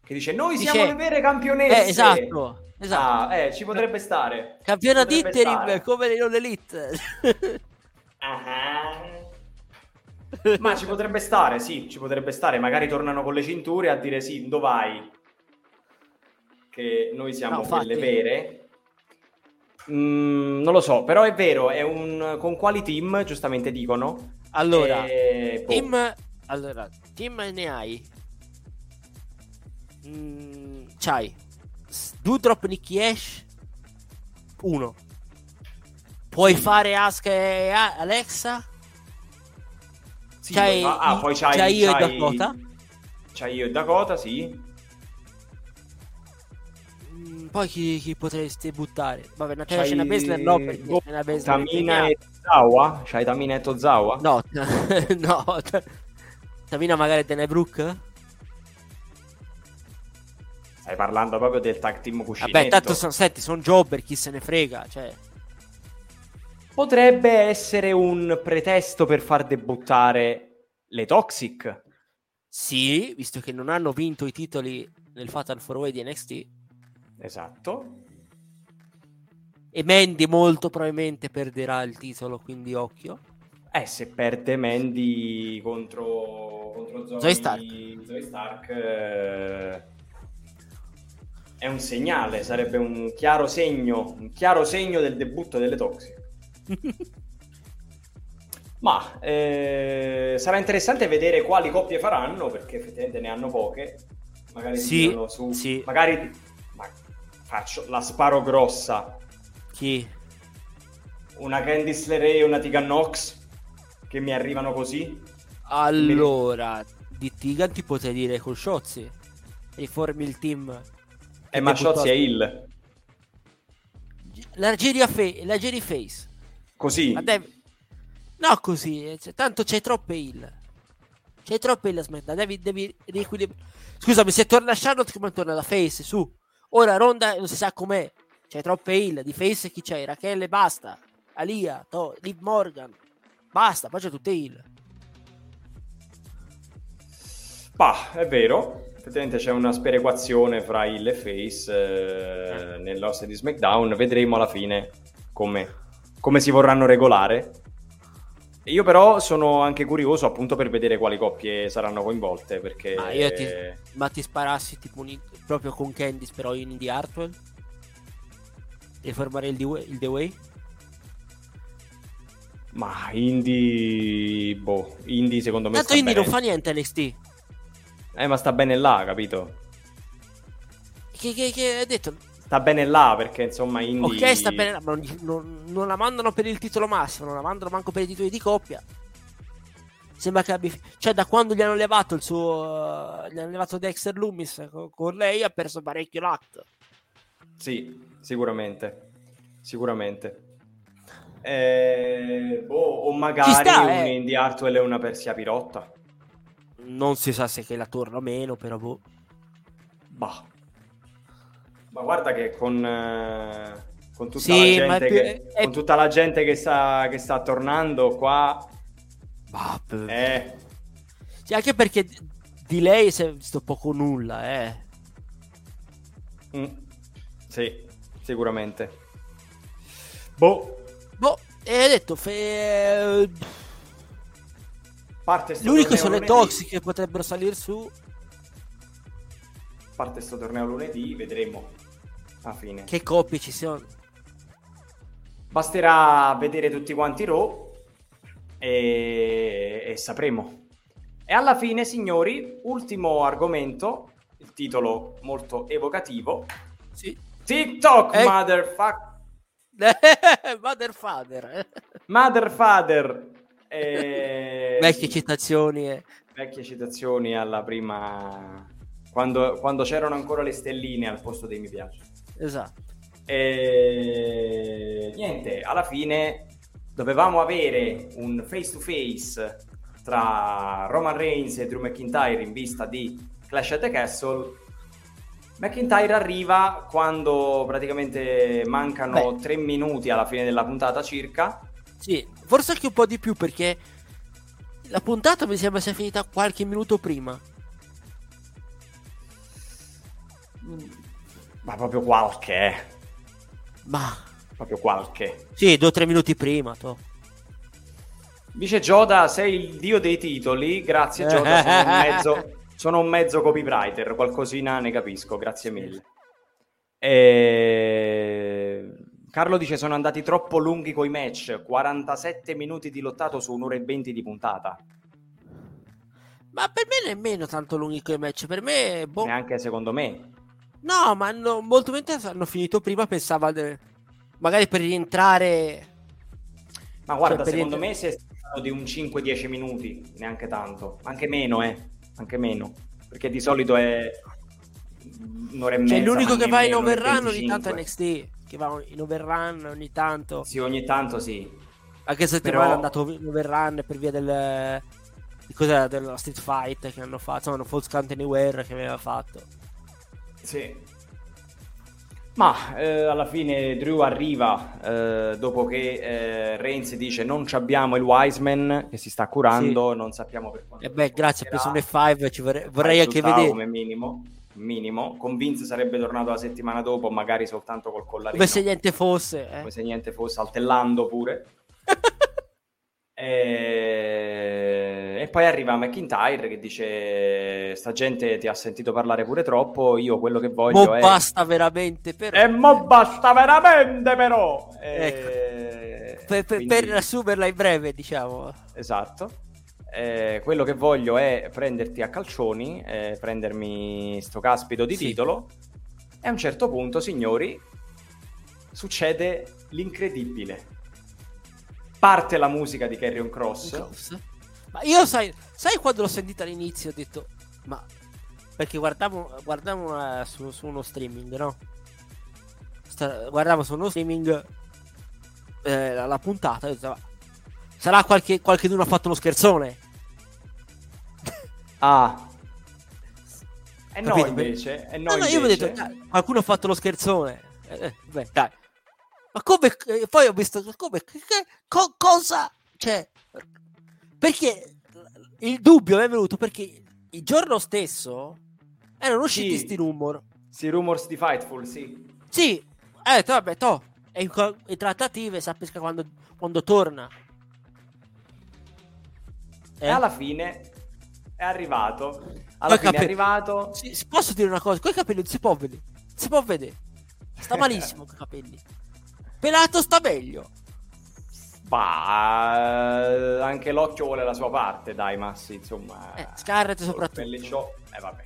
Speaker 1: Che dice noi
Speaker 2: Dice-
Speaker 1: siamo le vere campionesse.
Speaker 2: Eh, esatto. Esatto.
Speaker 1: Ah, eh, ci potrebbe stare.
Speaker 2: Campionato interim
Speaker 1: stare.
Speaker 2: come le non elite.
Speaker 1: Ah. Ma ci potrebbe stare, sì, ci potrebbe stare. Magari tornano con le cinture a dire sì, dove vai? Che noi siamo
Speaker 2: No,
Speaker 1: quelle vere. Mm, non lo so, però è vero, è un... con quali team, giustamente dicono.
Speaker 2: allora,
Speaker 1: Eh, boh.
Speaker 2: team, allora, team ne hai. Mm, c'hai Doudrop, Nicky Ash. Uno. Puoi fare Asuka e Alexa.
Speaker 1: Sì,
Speaker 2: c'hai
Speaker 1: ah, ah, poi c'hai,
Speaker 2: c'hai io e
Speaker 1: c'hai-
Speaker 2: Dakota.
Speaker 1: C'hai io e Dakota, sì.
Speaker 2: Mm, poi chi, chi potresti buttare? Vabbè, c'è
Speaker 1: C'hai-
Speaker 2: Shayna Baszler no perché Baszler
Speaker 1: Tamina e Tozawa? C'hai Tamina e Tozawa?
Speaker 2: No, no. Tamina magari te ne Brooke?
Speaker 1: Stai parlando proprio del tag team cuscinetto.
Speaker 2: Vabbè, tanto sono, senti, sono jobber, chi se ne frega, cioè.
Speaker 1: Potrebbe essere un pretesto per far debuttare le Toxic.
Speaker 2: Sì, visto che non hanno vinto i titoli nel Fatal 4 di NXT
Speaker 1: Esatto.
Speaker 2: e Mandy molto probabilmente perderà il titolo, quindi occhio.
Speaker 1: Eh, se perde Mandy contro, contro Zoe,
Speaker 2: Zoe Stark.
Speaker 1: Zoe Stark, eh, è un segnale, sarebbe un chiaro segno, un chiaro segno del debutto delle Toxic. Ma eh, sarà interessante vedere quali coppie faranno, perché effettivamente ne hanno poche. Magari
Speaker 2: Sì,
Speaker 1: su,
Speaker 2: sì.
Speaker 1: magari ma faccio la sparo grossa.
Speaker 2: Chi?
Speaker 1: Una Candice LeRae e una Tegan Nox che mi arrivano così.
Speaker 2: Allora, di Tigan ti potrei dire con Shotzi. Riformi il team.
Speaker 1: E
Speaker 2: che
Speaker 1: Machozzi
Speaker 2: debuttò-
Speaker 1: e Hill.
Speaker 2: La Jerry, Fa- la Jerry Face.
Speaker 1: Così.
Speaker 2: Ma devi- No, così, eh, cioè, tanto c'è troppe heal. C'è troppe heal a SmackDown, devi, devi riequilibrare. Scusami, se torna Charlotte come torna la Face, su. Ora Ronda non si sa com'è. C'è troppe heal, di Face chi c'è? Rachele basta. Alia, to- Liv Morgan. Basta, poi c'è tutte heal.
Speaker 1: Bah, è vero. Effettivamente c'è una sperequazione fra Hill e Face eh, nell'osse di SmackDown. Vedremo alla fine come, come si vorranno regolare. Io però sono anche curioso appunto per vedere quali coppie saranno coinvolte perché...
Speaker 2: Ma io ti, ma ti sparassi tipo un- proprio con Candice però in The Hartwell? Riformare il, The Way- il The Way?
Speaker 1: Ma Indy... Boh, Indy secondo me
Speaker 2: Tanto Indy non fa niente NXT.
Speaker 1: Eh, ma sta bene là, capito?
Speaker 2: Che, che, che hai detto?
Speaker 1: Sta bene là perché insomma Indy...
Speaker 2: Ok, sta bene, ma non, non- non la mandano per il titolo massimo, non la mandano manco per i titoli di coppia. Sembra che abbia. Cioè, da quando gli hanno levato il suo. Gli hanno levato Dexter Loomis con, con lei, ha perso parecchio l'atto.
Speaker 1: Sì, sicuramente. Sicuramente. Eh, boh, o magari
Speaker 2: sta,
Speaker 1: un
Speaker 2: eh.
Speaker 1: Indy Hartwell e una Persia Pirotta.
Speaker 2: Non si sa se che la torna o meno, però boh.
Speaker 1: Bah. Ma guarda che con, eh, con, tutta,
Speaker 2: Sì,
Speaker 1: la gente
Speaker 2: più-
Speaker 1: che,
Speaker 2: è-
Speaker 1: con tutta la gente che sta, che sta tornando qua,
Speaker 2: Bah,
Speaker 1: eh,
Speaker 2: Sì, anche perché di- di lei si è visto poco nulla, eh.
Speaker 1: mm, sì, sicuramente. Boh,
Speaker 2: Boh, e detto. Fe...
Speaker 1: parte
Speaker 2: L'unico sono le toxiche che potrebbero salire su.
Speaker 1: Parte sto torneo lunedì, vedremo. A fine.
Speaker 2: Che coppie ci sono.
Speaker 1: Basterà vedere tutti quanti Raw e, e sapremo. E alla fine, signori, ultimo argomento, il titolo molto evocativo.
Speaker 2: Sì.
Speaker 1: TikTok,
Speaker 2: Eh.
Speaker 1: motherfuck,
Speaker 2: Mother Father.
Speaker 1: mother father. Eh,
Speaker 2: Vecchie citazioni. eh.
Speaker 1: vecchie citazioni alla prima... Quando, quando c'erano ancora le stelline al posto dei mi piace.
Speaker 2: Esatto.
Speaker 1: E niente, alla fine dovevamo avere un face to face tra Roman Reigns e Drew McIntyre in vista di Clash at the Castle. McIntyre arriva quando praticamente mancano Beh. tre minuti alla fine della puntata circa.
Speaker 2: Sì, forse anche un po' di più perché la puntata mi sembra sia finita qualche minuto prima.
Speaker 1: Ma proprio qualche. Eh.
Speaker 2: Ma
Speaker 1: proprio qualche.
Speaker 2: Sì, due o tre minuti prima. To.
Speaker 1: Dice Gioda, sei il dio dei titoli. Grazie Gioda, sono un mezzo, sono un mezzo copywriter, qualcosina ne capisco, grazie mille. E... Carlo dice sono andati troppo lunghi coi match, 47 minuti di lottato su un'ora e 20 di puntata.
Speaker 2: Ma per me nemmeno tanto lunghi coi match, per me...
Speaker 1: Boh... Neanche secondo me.
Speaker 2: No, ma hanno, molto mente hanno finito prima, pensava de... magari per rientrare...
Speaker 1: Ma guarda, cioè, secondo rientrare... me si è stato di un 5-10 minuti, neanche tanto, anche meno, eh, anche meno, perché di solito è un'ora e cioè, mezza.
Speaker 2: Cioè l'unico che va in overrun ogni tanto è NXT, che va in overrun ogni tanto.
Speaker 1: Sì, ogni tanto sì.
Speaker 2: Anche se Però... è andato in overrun per via del... Cos'era della Street Fight che hanno fatto, insomma, False Count Anywhere che aveva fatto.
Speaker 1: Sì. Ma eh, alla fine Drew arriva eh, dopo che eh, Reigns dice non abbiamo il Wiseman che si sta curando, sì. non sappiamo per quanto.
Speaker 2: E beh, grazie, un F5, ci vorrei, vorrei anche vedere.
Speaker 1: Come minimo, minimo. Con Vince sarebbe tornato la settimana dopo, magari soltanto col collarino.
Speaker 2: Come se niente fosse. Eh.
Speaker 1: Come se niente fosse, saltellando pure. E... e, poi arriva McIntyre che dice: Sta gente ti ha sentito parlare pure troppo. Io quello che voglio
Speaker 2: mo
Speaker 1: è.
Speaker 2: basta veramente, però.
Speaker 1: E mo basta veramente, però.
Speaker 2: Ecco. per, quindi... per riassumerla in breve, diciamo.
Speaker 1: Esatto. Eh, quello che voglio è prenderti a calcioni, eh, prendermi sto caspito di sì. titolo. E a un certo punto, signori, succede l'incredibile parte la musica di Carrion Cross. Cross.
Speaker 2: Ma io sai, sai quando l'ho sentita all'inizio ho detto, ma perché guardavo, guardavo uh, su, su, uno streaming, no? Sta, guardavo su uno streaming eh, la, la, puntata e detto, sarà qualche, qualcuno ha fatto uno scherzone.
Speaker 1: Ah. E eh no, invece. E no, no, no
Speaker 2: io ho detto, qualcuno ha fatto lo scherzone. Eh, eh beh, dai. Ma come? Poi ho visto come? Che, co, cosa? Cioè, perché il dubbio è venuto perché il giorno stesso erano usciti questi sì. rumor.
Speaker 1: Sì, rumors di Fightful, sì.
Speaker 2: Sì, eh, vabbè, to. E in, in trattative sappisca quando, quando torna.
Speaker 1: Eh? E alla fine è arrivato. Alla fine capelli. è arrivato.
Speaker 2: Sì, posso dire una cosa? Con i capelli non si può vedere. Si può vedere. Sta malissimo con i capelli. Pelato sta meglio.
Speaker 1: Bah, anche l'occhio vuole la sua parte, dai, Massi, insomma.
Speaker 2: Eh, Scarlett soprattutto.
Speaker 1: Eh, vabbè.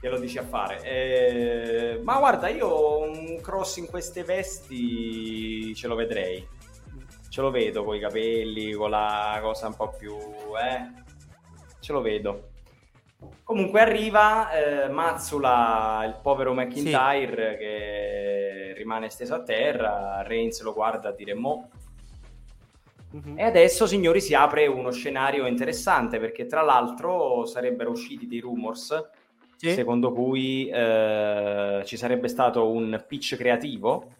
Speaker 1: Che lo dici a fare? Eh, ma guarda, io un cross in queste vesti ce lo vedrei. Ce lo vedo con i capelli, con la cosa un po' più... Eh? Ce lo vedo. Comunque arriva eh, Mazzula, il povero McIntyre, sì. che rimane steso a terra, Reigns lo guarda a dire mo. Mm-hmm. E adesso, signori, si apre uno scenario interessante perché tra l'altro sarebbero usciti dei rumors sì. secondo cui eh, ci sarebbe stato un pitch creativo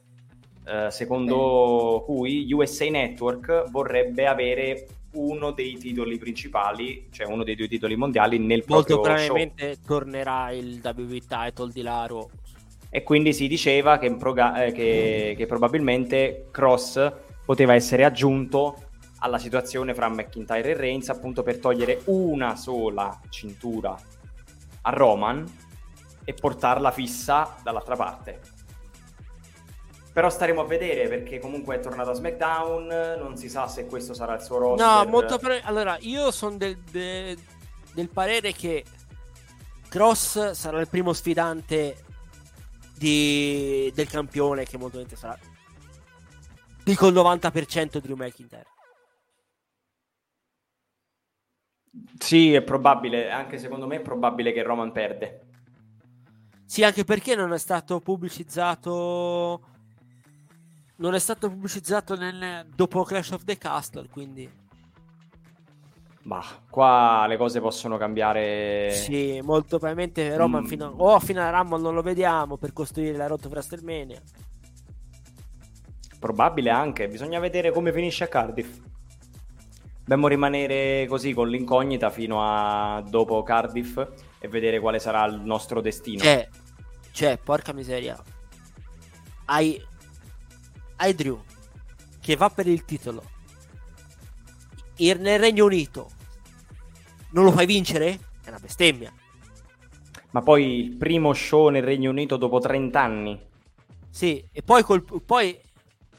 Speaker 1: eh, secondo Beh. cui USA Network vorrebbe avere uno dei titoli principali, cioè uno dei due titoli mondiali nel
Speaker 2: Molto
Speaker 1: proprio
Speaker 2: probabilmente tornerà il WWE title di Laro.
Speaker 1: E quindi si diceva che, proga- eh, che, che probabilmente Cross poteva essere aggiunto alla situazione fra McIntyre e Reigns appunto per togliere una sola cintura a Roman e portarla fissa dall'altra parte. Però staremo a vedere perché comunque è tornato a SmackDown, non si sa se questo sarà il suo roster.
Speaker 2: No, molto pre- allora io sono del, de- del parere che Cross sarà il primo sfidante di... del campione che molto probabilmente sarà dico il 90% Drew McIntyre.
Speaker 1: Sì, è probabile, anche secondo me è probabile che Roman perde.
Speaker 2: Sì, anche perché non è stato pubblicizzato non è stato pubblicizzato nel, dopo Clash of the Castle, quindi...
Speaker 1: Ma qua le cose possono cambiare.
Speaker 2: Sì, molto probabilmente Roman mm. fino a, o fino a Rumble non lo vediamo per costruire la rotta per WrestleMania.
Speaker 1: Probabile anche, bisogna vedere come finisce a Cardiff. Dobbiamo rimanere così con l'incognita fino a dopo Cardiff e vedere quale sarà il nostro destino.
Speaker 2: Cioè, cioè porca miseria. Hai, hai Drew che va per il titolo nel Regno Unito non lo fai vincere? È una bestemmia.
Speaker 1: Ma poi il primo show nel Regno Unito dopo 30 anni.
Speaker 2: Sì, e poi, col, poi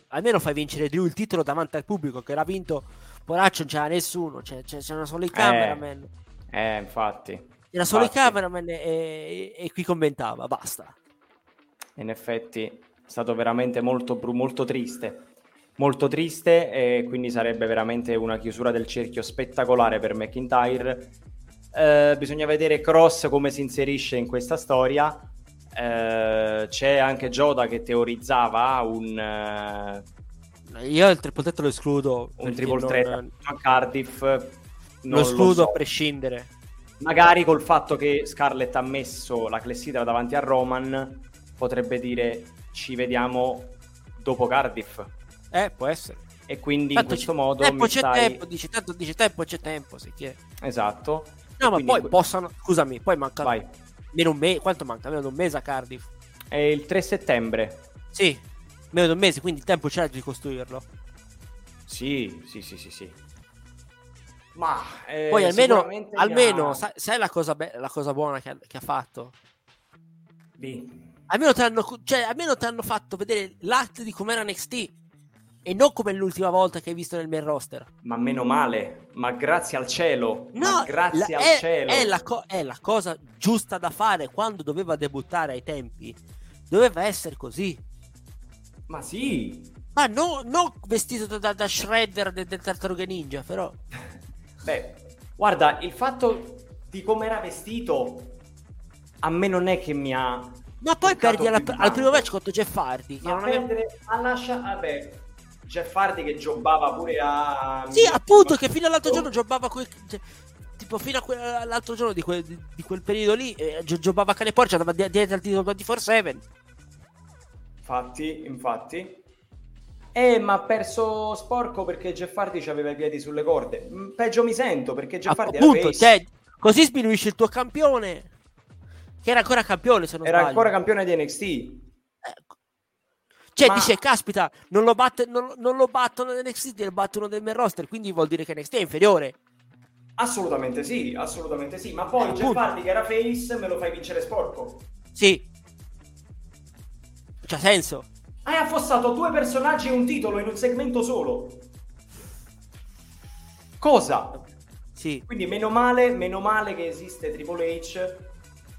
Speaker 2: almeno fai vincere Drew il titolo davanti al pubblico che l'ha vinto. Poraccio non c'era nessuno, c'è, c'è, c'era solo il cameraman.
Speaker 1: Eh, eh infatti.
Speaker 2: C'era solo infatti. il cameraman e, e, e, qui commentava, basta.
Speaker 1: In effetti è stato veramente molto, molto triste molto triste e quindi sarebbe veramente una chiusura del cerchio spettacolare per McIntyre. Eh, bisogna vedere Cross come si inserisce in questa storia. Eh, c'è anche Joda che teorizzava un...
Speaker 2: Eh, Io il triple threat lo escludo.
Speaker 1: Un triple threat non... a Cardiff.
Speaker 2: lo escludo so. a prescindere.
Speaker 1: Magari col fatto che Scarlett ha messo la clessidra davanti a Roman, potrebbe dire ci vediamo dopo Cardiff.
Speaker 2: Eh, può essere.
Speaker 1: E quindi tanto in questo modo tempo
Speaker 2: c'è
Speaker 1: stai...
Speaker 2: tempo, dice, tanto dice tempo c'è tempo, se chi è.
Speaker 1: Esatto.
Speaker 2: No, e ma poi que... possono... Scusami, poi manca... Vai. Meno un mese... Quanto manca? Meno di un mese a Cardiff.
Speaker 1: È il 3 settembre.
Speaker 2: Sì, meno di un mese, quindi il tempo c'è di costruirlo.
Speaker 1: Sì, sì, sì, sì, sì. Ma
Speaker 2: eh, poi almeno, almeno ha... sai, sai la, cosa be- la, cosa buona che ha, che ha fatto?
Speaker 1: Sì.
Speaker 2: Almeno ti hanno, cioè, almeno ti hanno fatto vedere l'atto di com'era NXT e non come l'ultima volta che hai visto nel main roster.
Speaker 1: Ma meno male, ma grazie al cielo. No, grazie la, al
Speaker 2: è,
Speaker 1: cielo.
Speaker 2: È la, co- è la, cosa giusta da fare quando doveva debuttare ai tempi. Doveva essere così.
Speaker 1: Ma sì.
Speaker 2: Ma no, non vestito da, da Shredder del, del Tartaruga Ninja, però.
Speaker 1: Beh, guarda, il fatto di come era vestito a me non è che mi ha
Speaker 2: ma poi perdi alla, al primo match contro Jeff Hardy.
Speaker 1: Ma perdere aveva... lascia... Vabbè, Jeff Hardy che giocava pure a...
Speaker 2: Sì, appunto, che fino all'altro giorno giocava quel... Cioè, tipo fino all'altro giorno di quel, di quel periodo lì eh, giocava a cane porcia, andava dietro al titolo 24-7.
Speaker 1: Infatti, infatti. Eh, ma ha perso sporco perché Jeff Hardy aveva i piedi sulle corde. Mm, peggio mi sento perché Jeff Hardy
Speaker 2: appunto, era cioè, così sminuisce il tuo campione. Che era ancora campione, se non
Speaker 1: Era
Speaker 2: sbaglio.
Speaker 1: ancora campione di NXT.
Speaker 2: Cioè, Ma... dice, caspita, non lo, batte, non, non lo battono NXT, lo battono nel main roster, quindi vuol dire che NXT è inferiore.
Speaker 1: Assolutamente sì, assolutamente sì. Ma poi eh, Jeff Hardy che era face me lo fai vincere sporco.
Speaker 2: Sì. C'ha senso.
Speaker 1: Hai affossato due personaggi e un titolo in un segmento solo. Cosa?
Speaker 2: Sì.
Speaker 1: Quindi meno male, meno male che esiste Triple H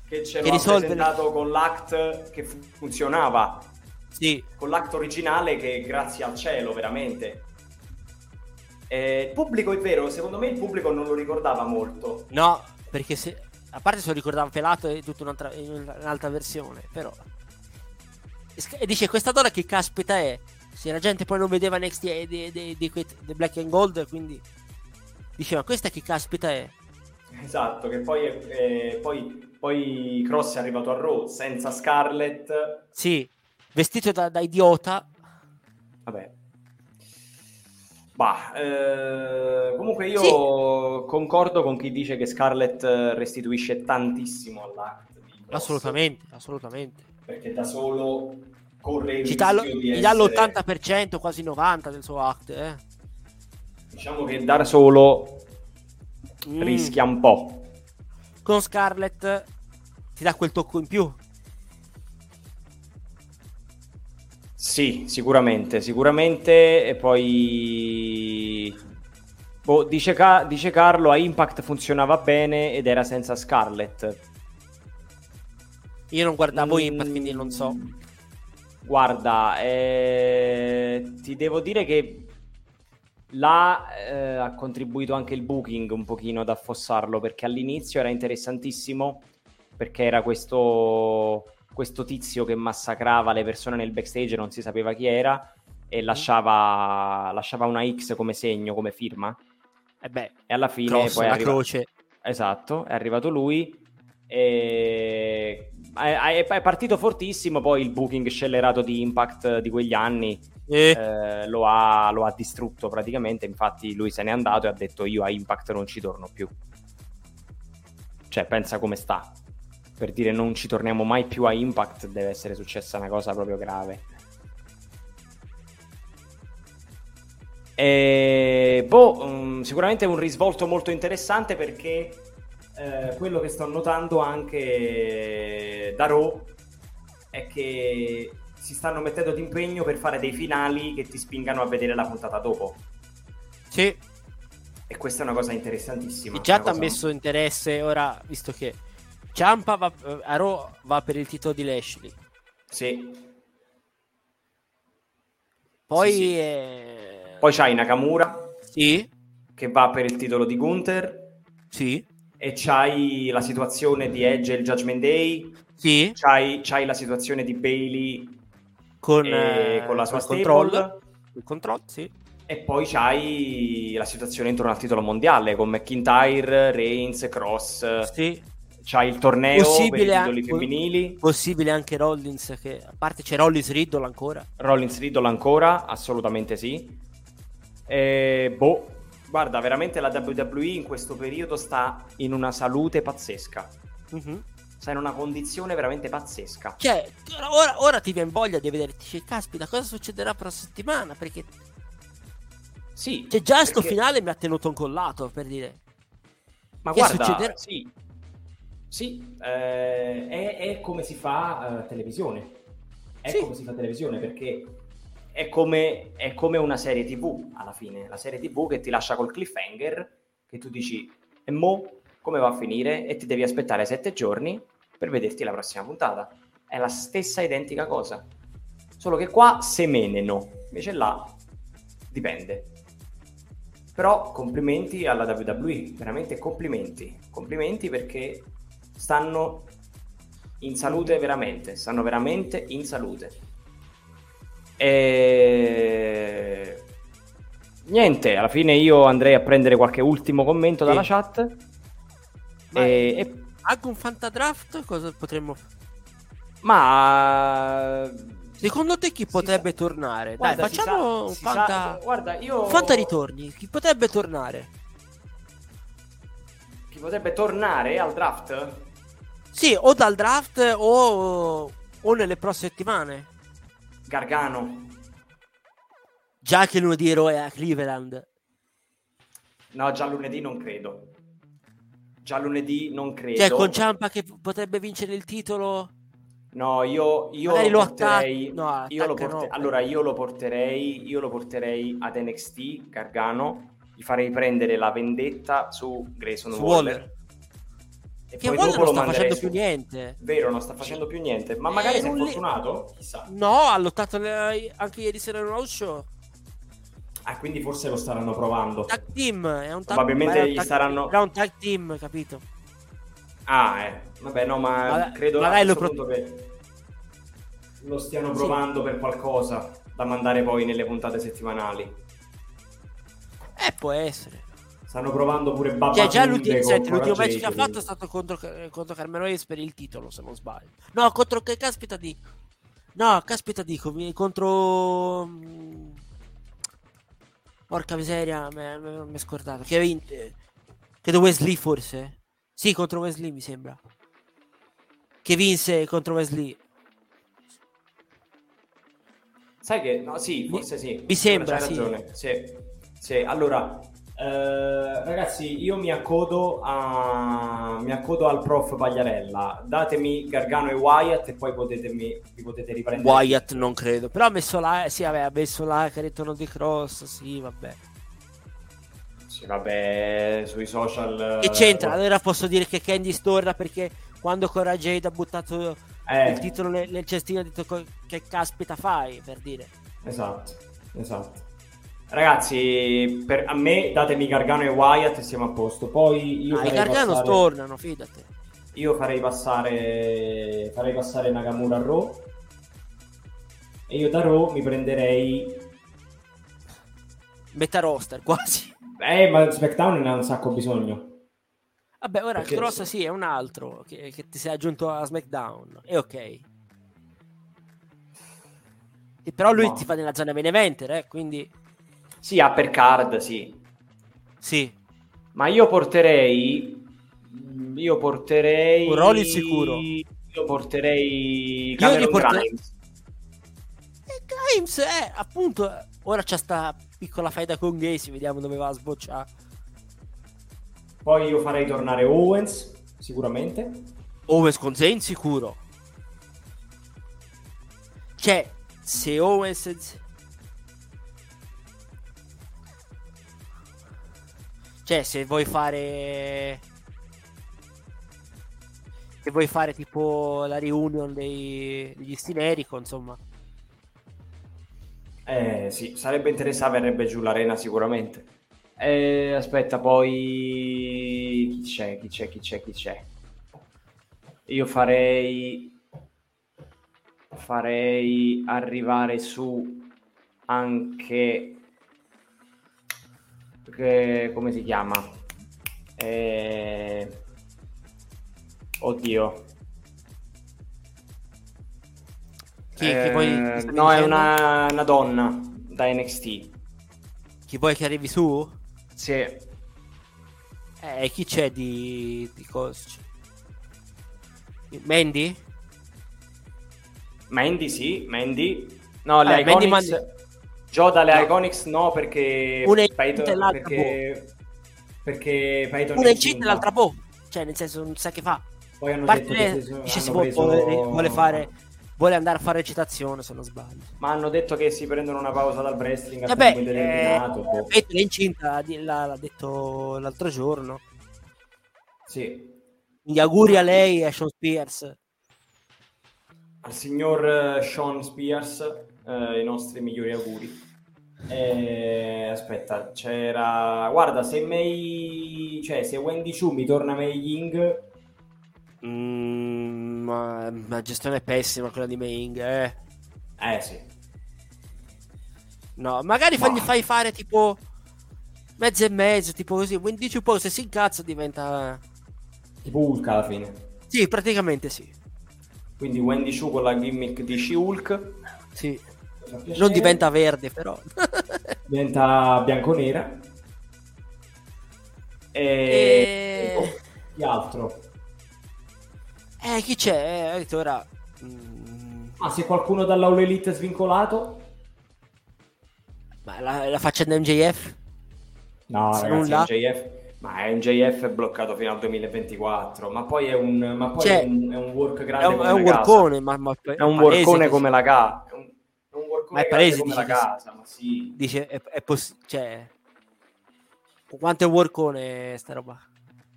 Speaker 1: che ce l'ha presentato con l'act che funzionava
Speaker 2: sì.
Speaker 1: con l'atto originale che grazie al cielo veramente. Eh, il pubblico è vero, secondo me il pubblico non lo ricordava molto.
Speaker 2: No, perché se, a parte se lo ricordava pelato è tutta un'altra, un'altra versione, però... E dice, questa donna che caspita è? Se la gente poi non vedeva di, di, di, di Black and Gold, quindi diceva, questa che caspita è?
Speaker 1: Esatto, che poi, eh, poi, poi Cross è arrivato a Raw senza Scarlett.
Speaker 2: Sì, vestito da, da idiota.
Speaker 1: Vabbè. Bah, eh, comunque io sì. concordo con chi dice che Scarlett restituisce tantissimo all'act.
Speaker 2: Assolutamente, assolutamente.
Speaker 1: Perché da solo corre il
Speaker 2: Ci dà, gli essere... dà l'80%, quasi 90% del suo act. Eh.
Speaker 1: Diciamo che da solo mm. rischia un po'.
Speaker 2: Con Scarlett ti dà quel tocco in più.
Speaker 1: Sì, sicuramente, sicuramente. E poi boh, dice, Ca- dice, Carlo, a Impact funzionava bene ed era senza Scarlett.
Speaker 2: Io non guardavo mm, Impact, quindi non so.
Speaker 1: Guarda, eh, ti devo dire che là eh, ha contribuito anche il booking un pochino ad affossarlo perché all'inizio era interessantissimo perché era questo questo tizio che massacrava le persone nel backstage non si sapeva chi era e lasciava, lasciava una X come segno, come firma.
Speaker 2: E beh,
Speaker 1: E alla fine
Speaker 2: cross,
Speaker 1: poi è
Speaker 2: la
Speaker 1: arriva-
Speaker 2: croce.
Speaker 1: Esatto, è arrivato lui e è partito fortissimo, poi il booking scellerato di Impact di quegli anni
Speaker 2: Eh,
Speaker 1: eh, lo, ha, lo ha distrutto praticamente, infatti lui se n'è andato e ha detto io a Impact non ci torno più. Cioè, pensa come sta. Per dire non ci torniamo mai più a Impact deve essere successa una cosa proprio grave. E, boh, mm, sicuramente un risvolto molto interessante perché eh, quello che sto notando anche da Raw è che si stanno mettendo d'impegno per fare dei finali che ti spingano a vedere la puntata dopo.
Speaker 2: sì,
Speaker 1: E questa è una cosa interessantissima.
Speaker 2: già
Speaker 1: una
Speaker 2: ti ha
Speaker 1: cosa-
Speaker 2: messo interesse ora, visto che Ciampa va, a Raw va per il titolo di Lashley.
Speaker 1: Sì.
Speaker 2: Poi,
Speaker 1: Sì, sì.
Speaker 2: eh,
Speaker 1: Poi c'hai Nakamura
Speaker 2: sì,
Speaker 1: che va per il titolo di Gunther.
Speaker 2: Sì,
Speaker 1: e c'hai la situazione di Edge e il Judgment Day,
Speaker 2: sì,
Speaker 1: c'hai, c'hai la situazione di Bailey
Speaker 2: con,
Speaker 1: e
Speaker 2: eh,
Speaker 1: con la sua stable
Speaker 2: control, il control, sì.
Speaker 1: e poi c'hai la situazione intorno al titolo mondiale con McIntyre, Reigns, Cross,
Speaker 2: Sì,
Speaker 1: c'hai il torneo per i
Speaker 2: Possibile
Speaker 1: titoli
Speaker 2: anche-
Speaker 1: femminili,
Speaker 2: possibile anche Rollins, che a parte c'è Rollins Riddle ancora.
Speaker 1: Rollins Riddle ancora, assolutamente sì. E, boh, guarda, veramente la WWE in questo periodo sta in una salute pazzesca.
Speaker 2: Mhm.
Speaker 1: Sta in una condizione veramente pazzesca.
Speaker 2: Cioè, ora, ora ti viene voglia di vedere, dici, caspita, cosa succederà per la settimana? Perché
Speaker 1: Sì,
Speaker 2: cioè, già sto
Speaker 1: perché-
Speaker 2: finale mi ha tenuto incollato, per dire.
Speaker 1: Ma
Speaker 2: che
Speaker 1: guarda,
Speaker 2: succederà?
Speaker 1: sì, sì eh, è, è come si fa eh, televisione. È
Speaker 2: Sì.
Speaker 1: come si fa televisione perché è come, è come una serie TV alla fine. La serie TV che ti lascia col cliffhanger che tu dici, e mo come va a finire? E ti devi aspettare sette giorni per vederti la prossima puntata. È la stessa identica cosa. Solo che qua semeneno, invece là dipende. Però complimenti alla WWE, veramente complimenti. Complimenti perché stanno in salute veramente, stanno veramente in salute. E... Niente, alla fine io andrei a prendere qualche ultimo commento dalla
Speaker 2: Sì.
Speaker 1: chat.
Speaker 2: Ma-
Speaker 1: E- e-
Speaker 2: Anche un fantadraft? Cosa potremmo fare?
Speaker 1: Ma
Speaker 2: Secondo te chi
Speaker 1: Si
Speaker 2: potrebbe
Speaker 1: sa-
Speaker 2: tornare?
Speaker 1: Guarda,
Speaker 2: Dai,
Speaker 1: si
Speaker 2: facciamo
Speaker 1: sa-
Speaker 2: un
Speaker 1: si
Speaker 2: fanta...
Speaker 1: sa- guarda, io
Speaker 2: fanta ritorni. Chi potrebbe tornare?
Speaker 1: Chi potrebbe tornare al draft?
Speaker 2: Sì, o dal draft o, o nelle prossime settimane.
Speaker 1: Gargano.
Speaker 2: Già che lunedì eroe a Cleveland.
Speaker 1: No, già lunedì non credo. Già lunedì non credo.
Speaker 2: Cioè, con Ciampa che potrebbe vincere il titolo.
Speaker 1: No, io, io lo
Speaker 2: lo
Speaker 1: porterei.
Speaker 2: attacca- no,
Speaker 1: io lo
Speaker 2: attacca
Speaker 1: porte-
Speaker 2: no.
Speaker 1: Allora, io lo porterei. Io lo porterei ad NXT Gargano. Gli farei prendere la vendetta su Grayson
Speaker 2: Su
Speaker 1: Waller.
Speaker 2: Waller.
Speaker 1: E
Speaker 2: Che
Speaker 1: poi dopo
Speaker 2: non
Speaker 1: lo
Speaker 2: sta facendo
Speaker 1: su-
Speaker 2: più niente.
Speaker 1: Vero, non sta facendo più niente. Ma
Speaker 2: Eh,
Speaker 1: magari si è fortunato. Chissà.
Speaker 2: No, ha lottato le- anche ieri sera in uno show.
Speaker 1: Ah, quindi forse lo staranno provando.
Speaker 2: Tag team. È un tag
Speaker 1: Probabilmente
Speaker 2: un
Speaker 1: gli
Speaker 2: tag-
Speaker 1: saranno-
Speaker 2: Era un tag team, capito?
Speaker 1: Ah, eh. Vabbè, no, ma
Speaker 2: Vabbè,
Speaker 1: credo
Speaker 2: magari lo pro-
Speaker 1: che lo stiano
Speaker 2: Sì.
Speaker 1: provando per qualcosa da mandare poi nelle puntate settimanali.
Speaker 2: Eh, può essere.
Speaker 1: Stanno provando pure Babba
Speaker 2: Cioè, già l'ultimo, senti, l'ultimo match che ha fatto è stato contro, eh, contro Carmelo Hayes per il titolo, se non sbaglio. No, contro che caspita di... No, caspita dico, contro... mm, Porca miseria, mi è scordato. Che ha vinto... Credo Wesley forse. Sì, contro Wesley mi sembra. Che vinse contro Wesley.
Speaker 1: Sai che no, sì, forse sì.
Speaker 2: mi sembra, sì.
Speaker 1: ragione. Sì. Sì, allora eh, ragazzi, io mi accodo a mi accodo al prof Pagliarella. Datemi Gargano e Wyatt e poi potetemi, vi potete riprendere.
Speaker 2: Wyatt non credo. Però ha messo là... Sì, vabbè, ha messo là che ritorno di Cross. Sì, vabbè.
Speaker 1: Sì, vabbè, sui social
Speaker 2: Che
Speaker 1: eh,
Speaker 2: c'entra? Allora posso dire che Candy torna perché quando Cora Jade ha buttato
Speaker 1: eh,
Speaker 2: il titolo nel, nel cestino ha detto che caspita fai per dire.
Speaker 1: Esatto, esatto. Ragazzi, per, a me datemi Gargano e Wyatt e siamo a posto. Poi io
Speaker 2: Ah, i Gargano
Speaker 1: passare-
Speaker 2: tornano, fidate.
Speaker 1: Io farei passare farei passare Nakamura a Raw e io da Raw mi prenderei
Speaker 2: metà roster quasi.
Speaker 1: Eh, ma SmackDown ne ha un sacco bisogno.
Speaker 2: Vabbè, ora Perché... Cross sì, è un altro che, che ti sei aggiunto a SmackDown. È ok. E però lui no. ti fa nella zona main eventer, eh, quindi...
Speaker 1: Sì, upper card, sì.
Speaker 2: Sì.
Speaker 1: Ma io porterei... Io porterei...
Speaker 2: Un Rollins sicuro.
Speaker 1: Io porterei Cameron io porterei... Grimes.
Speaker 2: E Grimes, eh, appunto, ora c'è sta piccola faida con Gacy, vediamo dove va a sbocciare.
Speaker 1: Poi io farei tornare Owens, sicuramente.
Speaker 2: Owens con Zayn sicuro. Cioè, se Owens... Cioè, se vuoi fare... Se vuoi fare tipo la reunion dei, degli Stinerico, insomma.
Speaker 1: Eh sì, sarebbe interessante, verrebbe giù l'arena sicuramente. Eh, aspetta, poi chi c'è, chi c'è, chi c'è, chi c'è? Io farei farei arrivare su anche che, come si chiama? Eh... Oddio.
Speaker 2: Chi, eh, chi poi,
Speaker 1: no, è una, una, donna da NXT.
Speaker 2: Chi vuoi che arrivi su?
Speaker 1: Sì.
Speaker 2: Eh, chi c'è di, di cosa? Mandy?
Speaker 1: Mandy sì, Mandy. No, le ah, Iconics... Mandy... Joe dalle no. Iconics no, perché...
Speaker 2: Una Payton, e l'altra
Speaker 1: perché... Boh. Perché Payton
Speaker 2: Una incinta e l'altra boh. Cioè, nel senso, non sa che fa.
Speaker 1: Poi hanno Parte detto
Speaker 2: che dice, si vuole, vuole fare vuole andare a fare recitazione se non sbaglio.
Speaker 1: Ma hanno detto che si prendono una pausa dal wrestling a indeterminato.
Speaker 2: Eh, boh. è incinta, l'ha detto l'altro giorno.
Speaker 1: Sì.
Speaker 2: Quindi auguri a lei e a Sean Spears.
Speaker 1: Al signor eh, Sean Spears eh, i nostri migliori auguri. Eh, aspetta, c'era... Guarda, se May... Cioè, se Wendy Chu mi torna May Ying
Speaker 2: Mm, ma la gestione è pessima quella di Ming, eh.
Speaker 1: Eh sì.
Speaker 2: No, magari ma... fai fare tipo mezzo e mezzo, tipo così. Dici un po' se si incazza diventa...
Speaker 1: Tipo Hulk alla fine.
Speaker 2: Sì, praticamente sì.
Speaker 1: Quindi Wendy Chu con la gimmick di She-Hulk.
Speaker 2: Sì. Non diventa verde però.
Speaker 1: diventa bianco-nera. E... e... Oh, chi altro?
Speaker 2: Eh, chi c'è? Eh, ora...
Speaker 1: Mm... Ah, se qualcuno dall'Aula Elite è svincolato?
Speaker 2: Ma la, la faccenda MJF?
Speaker 1: No, se ragazzi, MJF... Ma MJF è bloccato fino al 2024, ma poi è un, ma poi cioè, è un, è un work grande
Speaker 2: è un, è un workone, ma, ma,
Speaker 1: è un workone come la casa.
Speaker 2: Ma è palese,
Speaker 1: la casa, ma sì.
Speaker 2: Dice, è, è poss- cioè, quanto è un workone sta roba?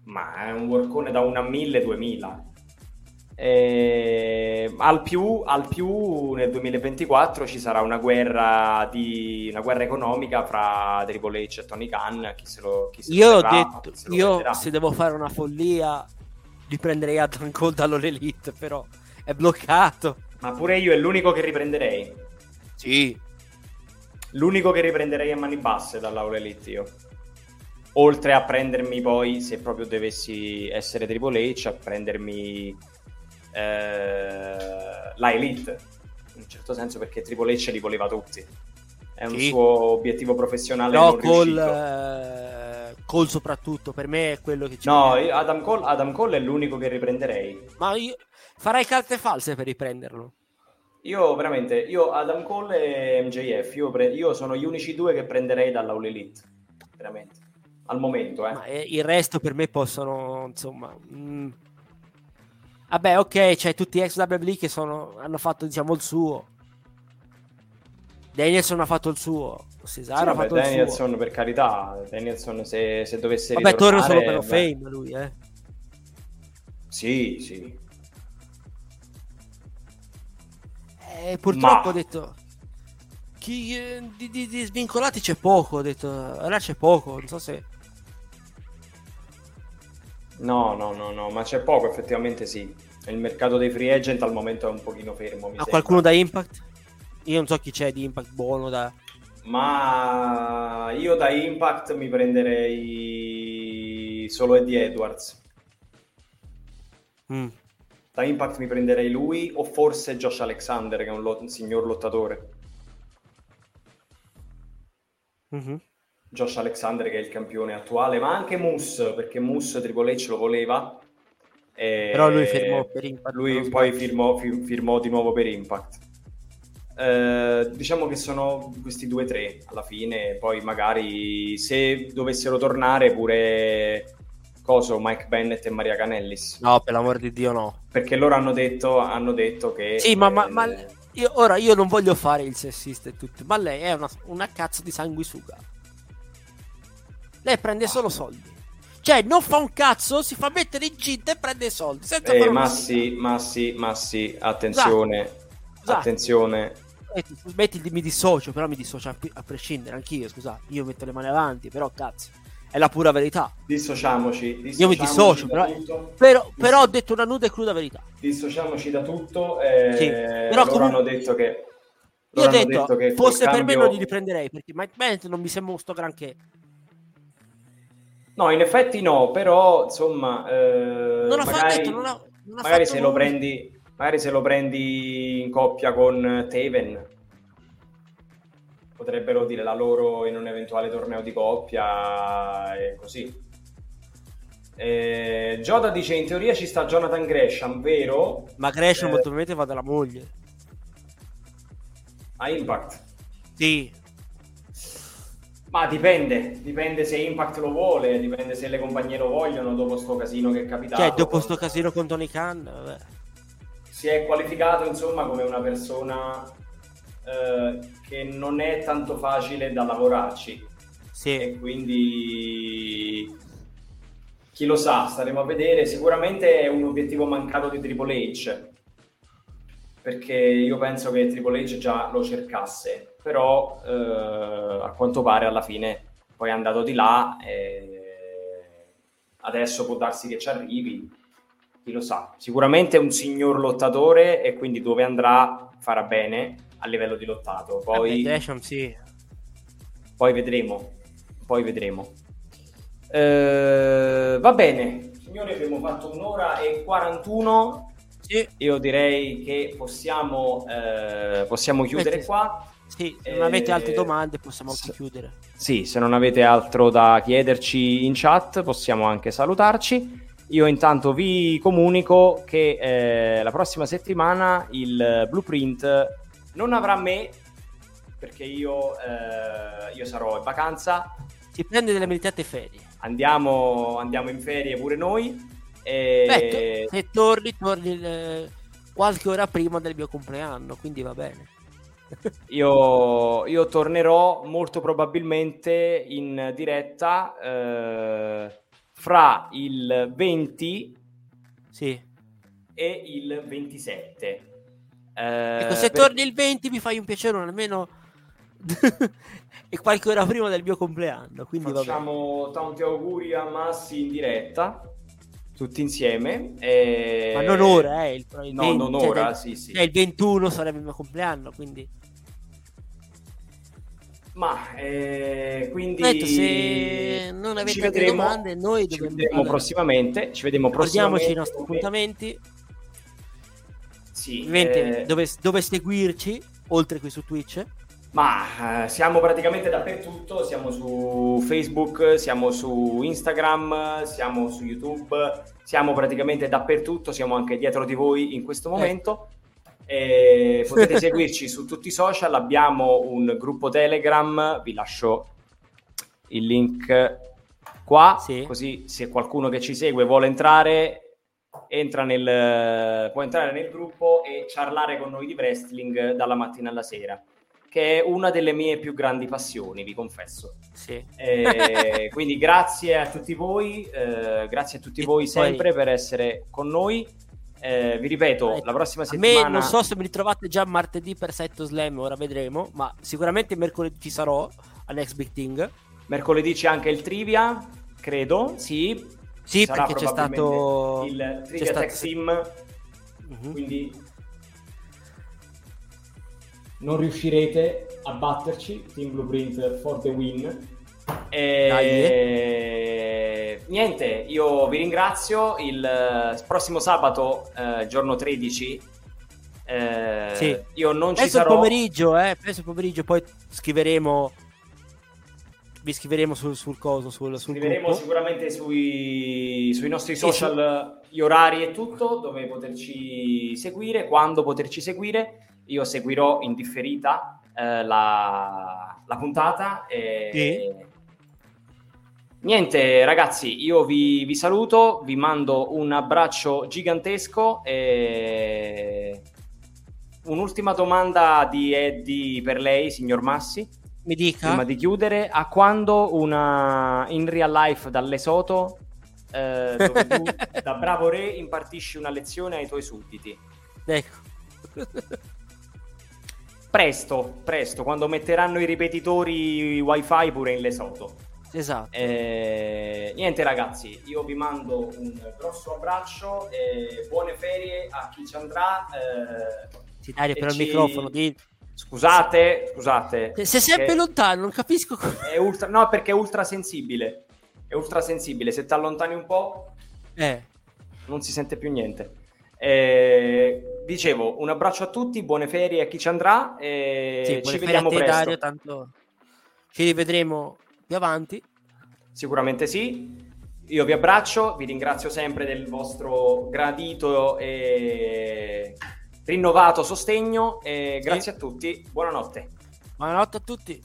Speaker 1: Ma è un workone da 1 a 1000, 2000. Eh, al, più, al, più, nel 2024 ci sarà una guerra, di, una guerra economica fra Triple H e Tony Khan. Chi se lo, chi se
Speaker 2: io ho detto, se io se devo fare una follia, riprenderei Adam Cole dall'Elite, però è bloccato.
Speaker 1: Ma pure io è l'unico che riprenderei.
Speaker 2: Sì.
Speaker 1: L'unico che riprenderei a mani basse dall'Aula Elite io. Oltre a prendermi poi, se proprio dovessi essere Triple H, a prendermi eh, la Elite, in un certo senso perché Triple H li voleva tutti. È un sì. suo obiettivo professionale
Speaker 2: no, Cole, eh, Cole soprattutto, per me è quello che ci
Speaker 1: No, Adam Cole, Adam Cole è l'unico che riprenderei.
Speaker 2: Ma io farei carte false per riprenderlo.
Speaker 1: Io veramente, io Adam Cole e MJF, io, pre- io sono gli unici due che prenderei dall'All Elite, veramente, al momento. Eh.
Speaker 2: Ma eh, il resto per me possono, insomma... Mh mm, Vabbè, ok, c'è tutti ex WWE che sono, hanno fatto diciamo il suo. Danielson ha fatto il suo. Cesaro sì, ha fatto
Speaker 1: Danielson,
Speaker 2: il suo.
Speaker 1: per carità, Danielson se, se dovesse
Speaker 2: Vabbè, torna solo per lo fame lui, eh.
Speaker 1: Sì, sì.
Speaker 2: Eh, purtroppo Ma... ho detto chi, eh, di, di, di, svincolati c'è poco, ho detto, ora c'è poco, non so se
Speaker 1: No, no, no, no, ma c'è poco, effettivamente sì. Il mercato dei free agent al momento è un pochino fermo.
Speaker 2: ha qualcuno da Impact? Io non so chi c'è di Impact buono da...
Speaker 1: ma io da Impact mi prenderei solo Eddie Edwards. Mm. Da Impact mi prenderei lui o forse Josh Alexander che è un, lo- un signor lottatore. Mm-hmm. Josh Alexander che è il campione attuale, ma anche Moose, perché Moose Triple H lo voleva.
Speaker 2: Però lui firmò per Impact.
Speaker 1: Lui poi firmò, firmò, di nuovo per Impact. Eh, diciamo che sono questi due o tre alla fine, poi magari se dovessero tornare pure coso Mike Bennett e Maria Canellis.
Speaker 2: No, per l'amor di Dio no.
Speaker 1: Perché loro hanno detto, hanno detto che...
Speaker 2: Sì, ma, ma, ma io, ora io non voglio fare il sessista e tutto, ma lei è una, una cazzo di sanguisuga. Lei prende solo soldi. Cioè, non fa un cazzo, si fa mettere in gita e prende soldi. Senza
Speaker 1: eh, Massi, Massi, Massi, attenzione. Esatto. Attenzione.
Speaker 2: Smetti, mi dissocio, però mi dissocio a, a prescindere, anch'io, scusate. Io metto le mani avanti, però cazzo è la pura verità.
Speaker 1: Dissociamoci. dissociamoci
Speaker 2: Io mi dissocio, però, però, però, ho detto una nuda e cruda verità.
Speaker 1: Dissociamoci da tutto. Eh, sì, però comunque... hanno detto che...
Speaker 2: Io ho detto, detto che fosse per me non li riprenderei, perché Mike Bennett non mi sembra un sto granché.
Speaker 1: No, in effetti no, però insomma... Eh, non magari, detto, non ha, non magari se lo prendi... Magari se lo prendi in coppia con Taven, potrebbero dire la loro in un eventuale torneo di coppia e così. Eh, dice in teoria ci sta Jonathan Gresham, vero?
Speaker 2: Ma Gresham eh, molto probabilmente va dalla moglie.
Speaker 1: A Impact?
Speaker 2: Sì.
Speaker 1: Ma dipende, dipende se Impact lo vuole, dipende se le compagnie lo vogliono dopo sto casino che è capitato.
Speaker 2: Cioè, dopo sto casino con Tony Khan, vabbè.
Speaker 1: Si è qualificato insomma come una persona eh, che non è tanto facile da lavorarci. Sì. E quindi chi lo sa, staremo a vedere. Sicuramente è un obiettivo mancato di Triple H, perché io penso che Triple H già lo cercasse, però eh, a quanto pare alla fine poi è andato di là e adesso può darsi che ci arrivi, chi lo sa. Sicuramente è un signor lottatore e quindi dove andrà farà bene a livello di lottato. Poi,
Speaker 2: Gresham, sì.
Speaker 1: poi vedremo. Poi vedremo. Eh, va bene, signori, abbiamo fatto un'ora e 41. Sì. Io direi che possiamo, eh, possiamo chiudere
Speaker 2: Metti.
Speaker 1: qua.
Speaker 2: Sì, se non avete altre eh, domande possiamo anche chiudere.
Speaker 1: Sì, se non avete altro da chiederci in chat possiamo anche salutarci. Io intanto vi comunico che eh, la prossima settimana il blueprint non avrà me perché io, eh, io sarò in vacanza.
Speaker 2: Ti prende delle meritate ferie.
Speaker 1: Andiamo, andiamo in ferie pure noi.
Speaker 2: E... Beh, se torni, torni eh, qualche ora prima del mio compleanno, quindi va bene.
Speaker 1: io, io, tornerò molto probabilmente in diretta eh, fra il 20
Speaker 2: sì.
Speaker 1: e il 27
Speaker 2: eh, ecco, se per... torni il 20 mi fai un piacere almeno e qualche ora prima del mio compleanno. Quindi
Speaker 1: Facciamo tanti auguri a Massi in diretta, tutti insieme. E...
Speaker 2: Ma non ora, eh, il,
Speaker 1: il no, 20, non ora, cioè, sì, sì.
Speaker 2: Eh, il 21 sarebbe il mio compleanno, quindi...
Speaker 1: Ma eh, quindi
Speaker 2: Detto, se non avete altre domande, noi
Speaker 1: ci vedremo prossimamente. Ci vediamo prossimamente.
Speaker 2: i nostri appuntamenti.
Speaker 1: Sì,
Speaker 2: eh... dove, dove seguirci, oltre qui su Twitch?
Speaker 1: Ma eh, siamo praticamente dappertutto, siamo su Facebook, siamo su Instagram, siamo su YouTube, siamo praticamente dappertutto, siamo anche dietro di voi in questo momento. Eh. potete seguirci su tutti i social, abbiamo un gruppo Telegram, vi lascio il link qua, sì. così se qualcuno che ci segue vuole entrare entra nel, può entrare nel gruppo e parlare con noi di wrestling dalla mattina alla sera, che è una delle mie più grandi passioni, vi confesso.
Speaker 2: Sì.
Speaker 1: Eh, quindi grazie a tutti voi, eh, grazie a tutti e voi sempre per essere con noi. Eh, vi ripeto, la prossima settimana.
Speaker 2: A me non so se mi ritrovate già martedì per Setto Slam, ora vedremo, ma sicuramente mercoledì ci sarò a Next Big Thing.
Speaker 1: Mercoledì c'è anche il trivia, credo, sì,
Speaker 2: sì, perché c'è stato
Speaker 1: il Trivia Tech Sim, uh-huh. quindi non riuscirete a batterci, Team Blueprint for the win. E... Niente, io vi ringrazio. Il eh, prossimo sabato, eh, giorno 13, eh, sì. io non ci sarò.
Speaker 2: pomeriggio, eh, presso pomeriggio, poi scriveremo. Vi scriveremo sul, sul coso. Sul, sul
Speaker 1: scriveremo
Speaker 2: gruppo.
Speaker 1: sicuramente sui, sui nostri social sì, gli orari e tutto, dove poterci seguire, quando poterci seguire. Io seguirò in differita eh, la, la, puntata. E... Sì Niente ragazzi, io vi, vi, saluto, vi mando un abbraccio gigantesco e un'ultima domanda di Eddie per lei, signor Massi.
Speaker 2: Mi dica.
Speaker 1: Prima di chiudere, a quando una in real life dall'Esoto, eh, dove tu da bravo re impartisci una lezione ai tuoi sudditi?
Speaker 2: Ecco.
Speaker 1: presto, presto, quando metteranno i ripetitori wifi pure in Lesoto.
Speaker 2: Esatto.
Speaker 1: Eh, niente ragazzi, io vi mando un grosso abbraccio e buone ferie a chi ci andrà.
Speaker 2: Eh, Ti dai per ci... il microfono, di...
Speaker 1: Scusate, scusate.
Speaker 2: Sei sempre lontano, non capisco
Speaker 1: ultra... No, perché è ultra sensibile. È ultra sensibile. Se ti allontani un po'...
Speaker 2: Eh.
Speaker 1: Non si sente più niente. Eh, dicevo, un abbraccio a tutti, buone ferie a chi ci andrà e sì, ci vediamo te, presto. Dario,
Speaker 2: tanto ci rivedremo più avanti.
Speaker 1: Sicuramente sì. Io vi abbraccio, vi ringrazio sempre del vostro gradito e rinnovato sostegno e grazie sì. a tutti. Buonanotte.
Speaker 2: Buonanotte a tutti.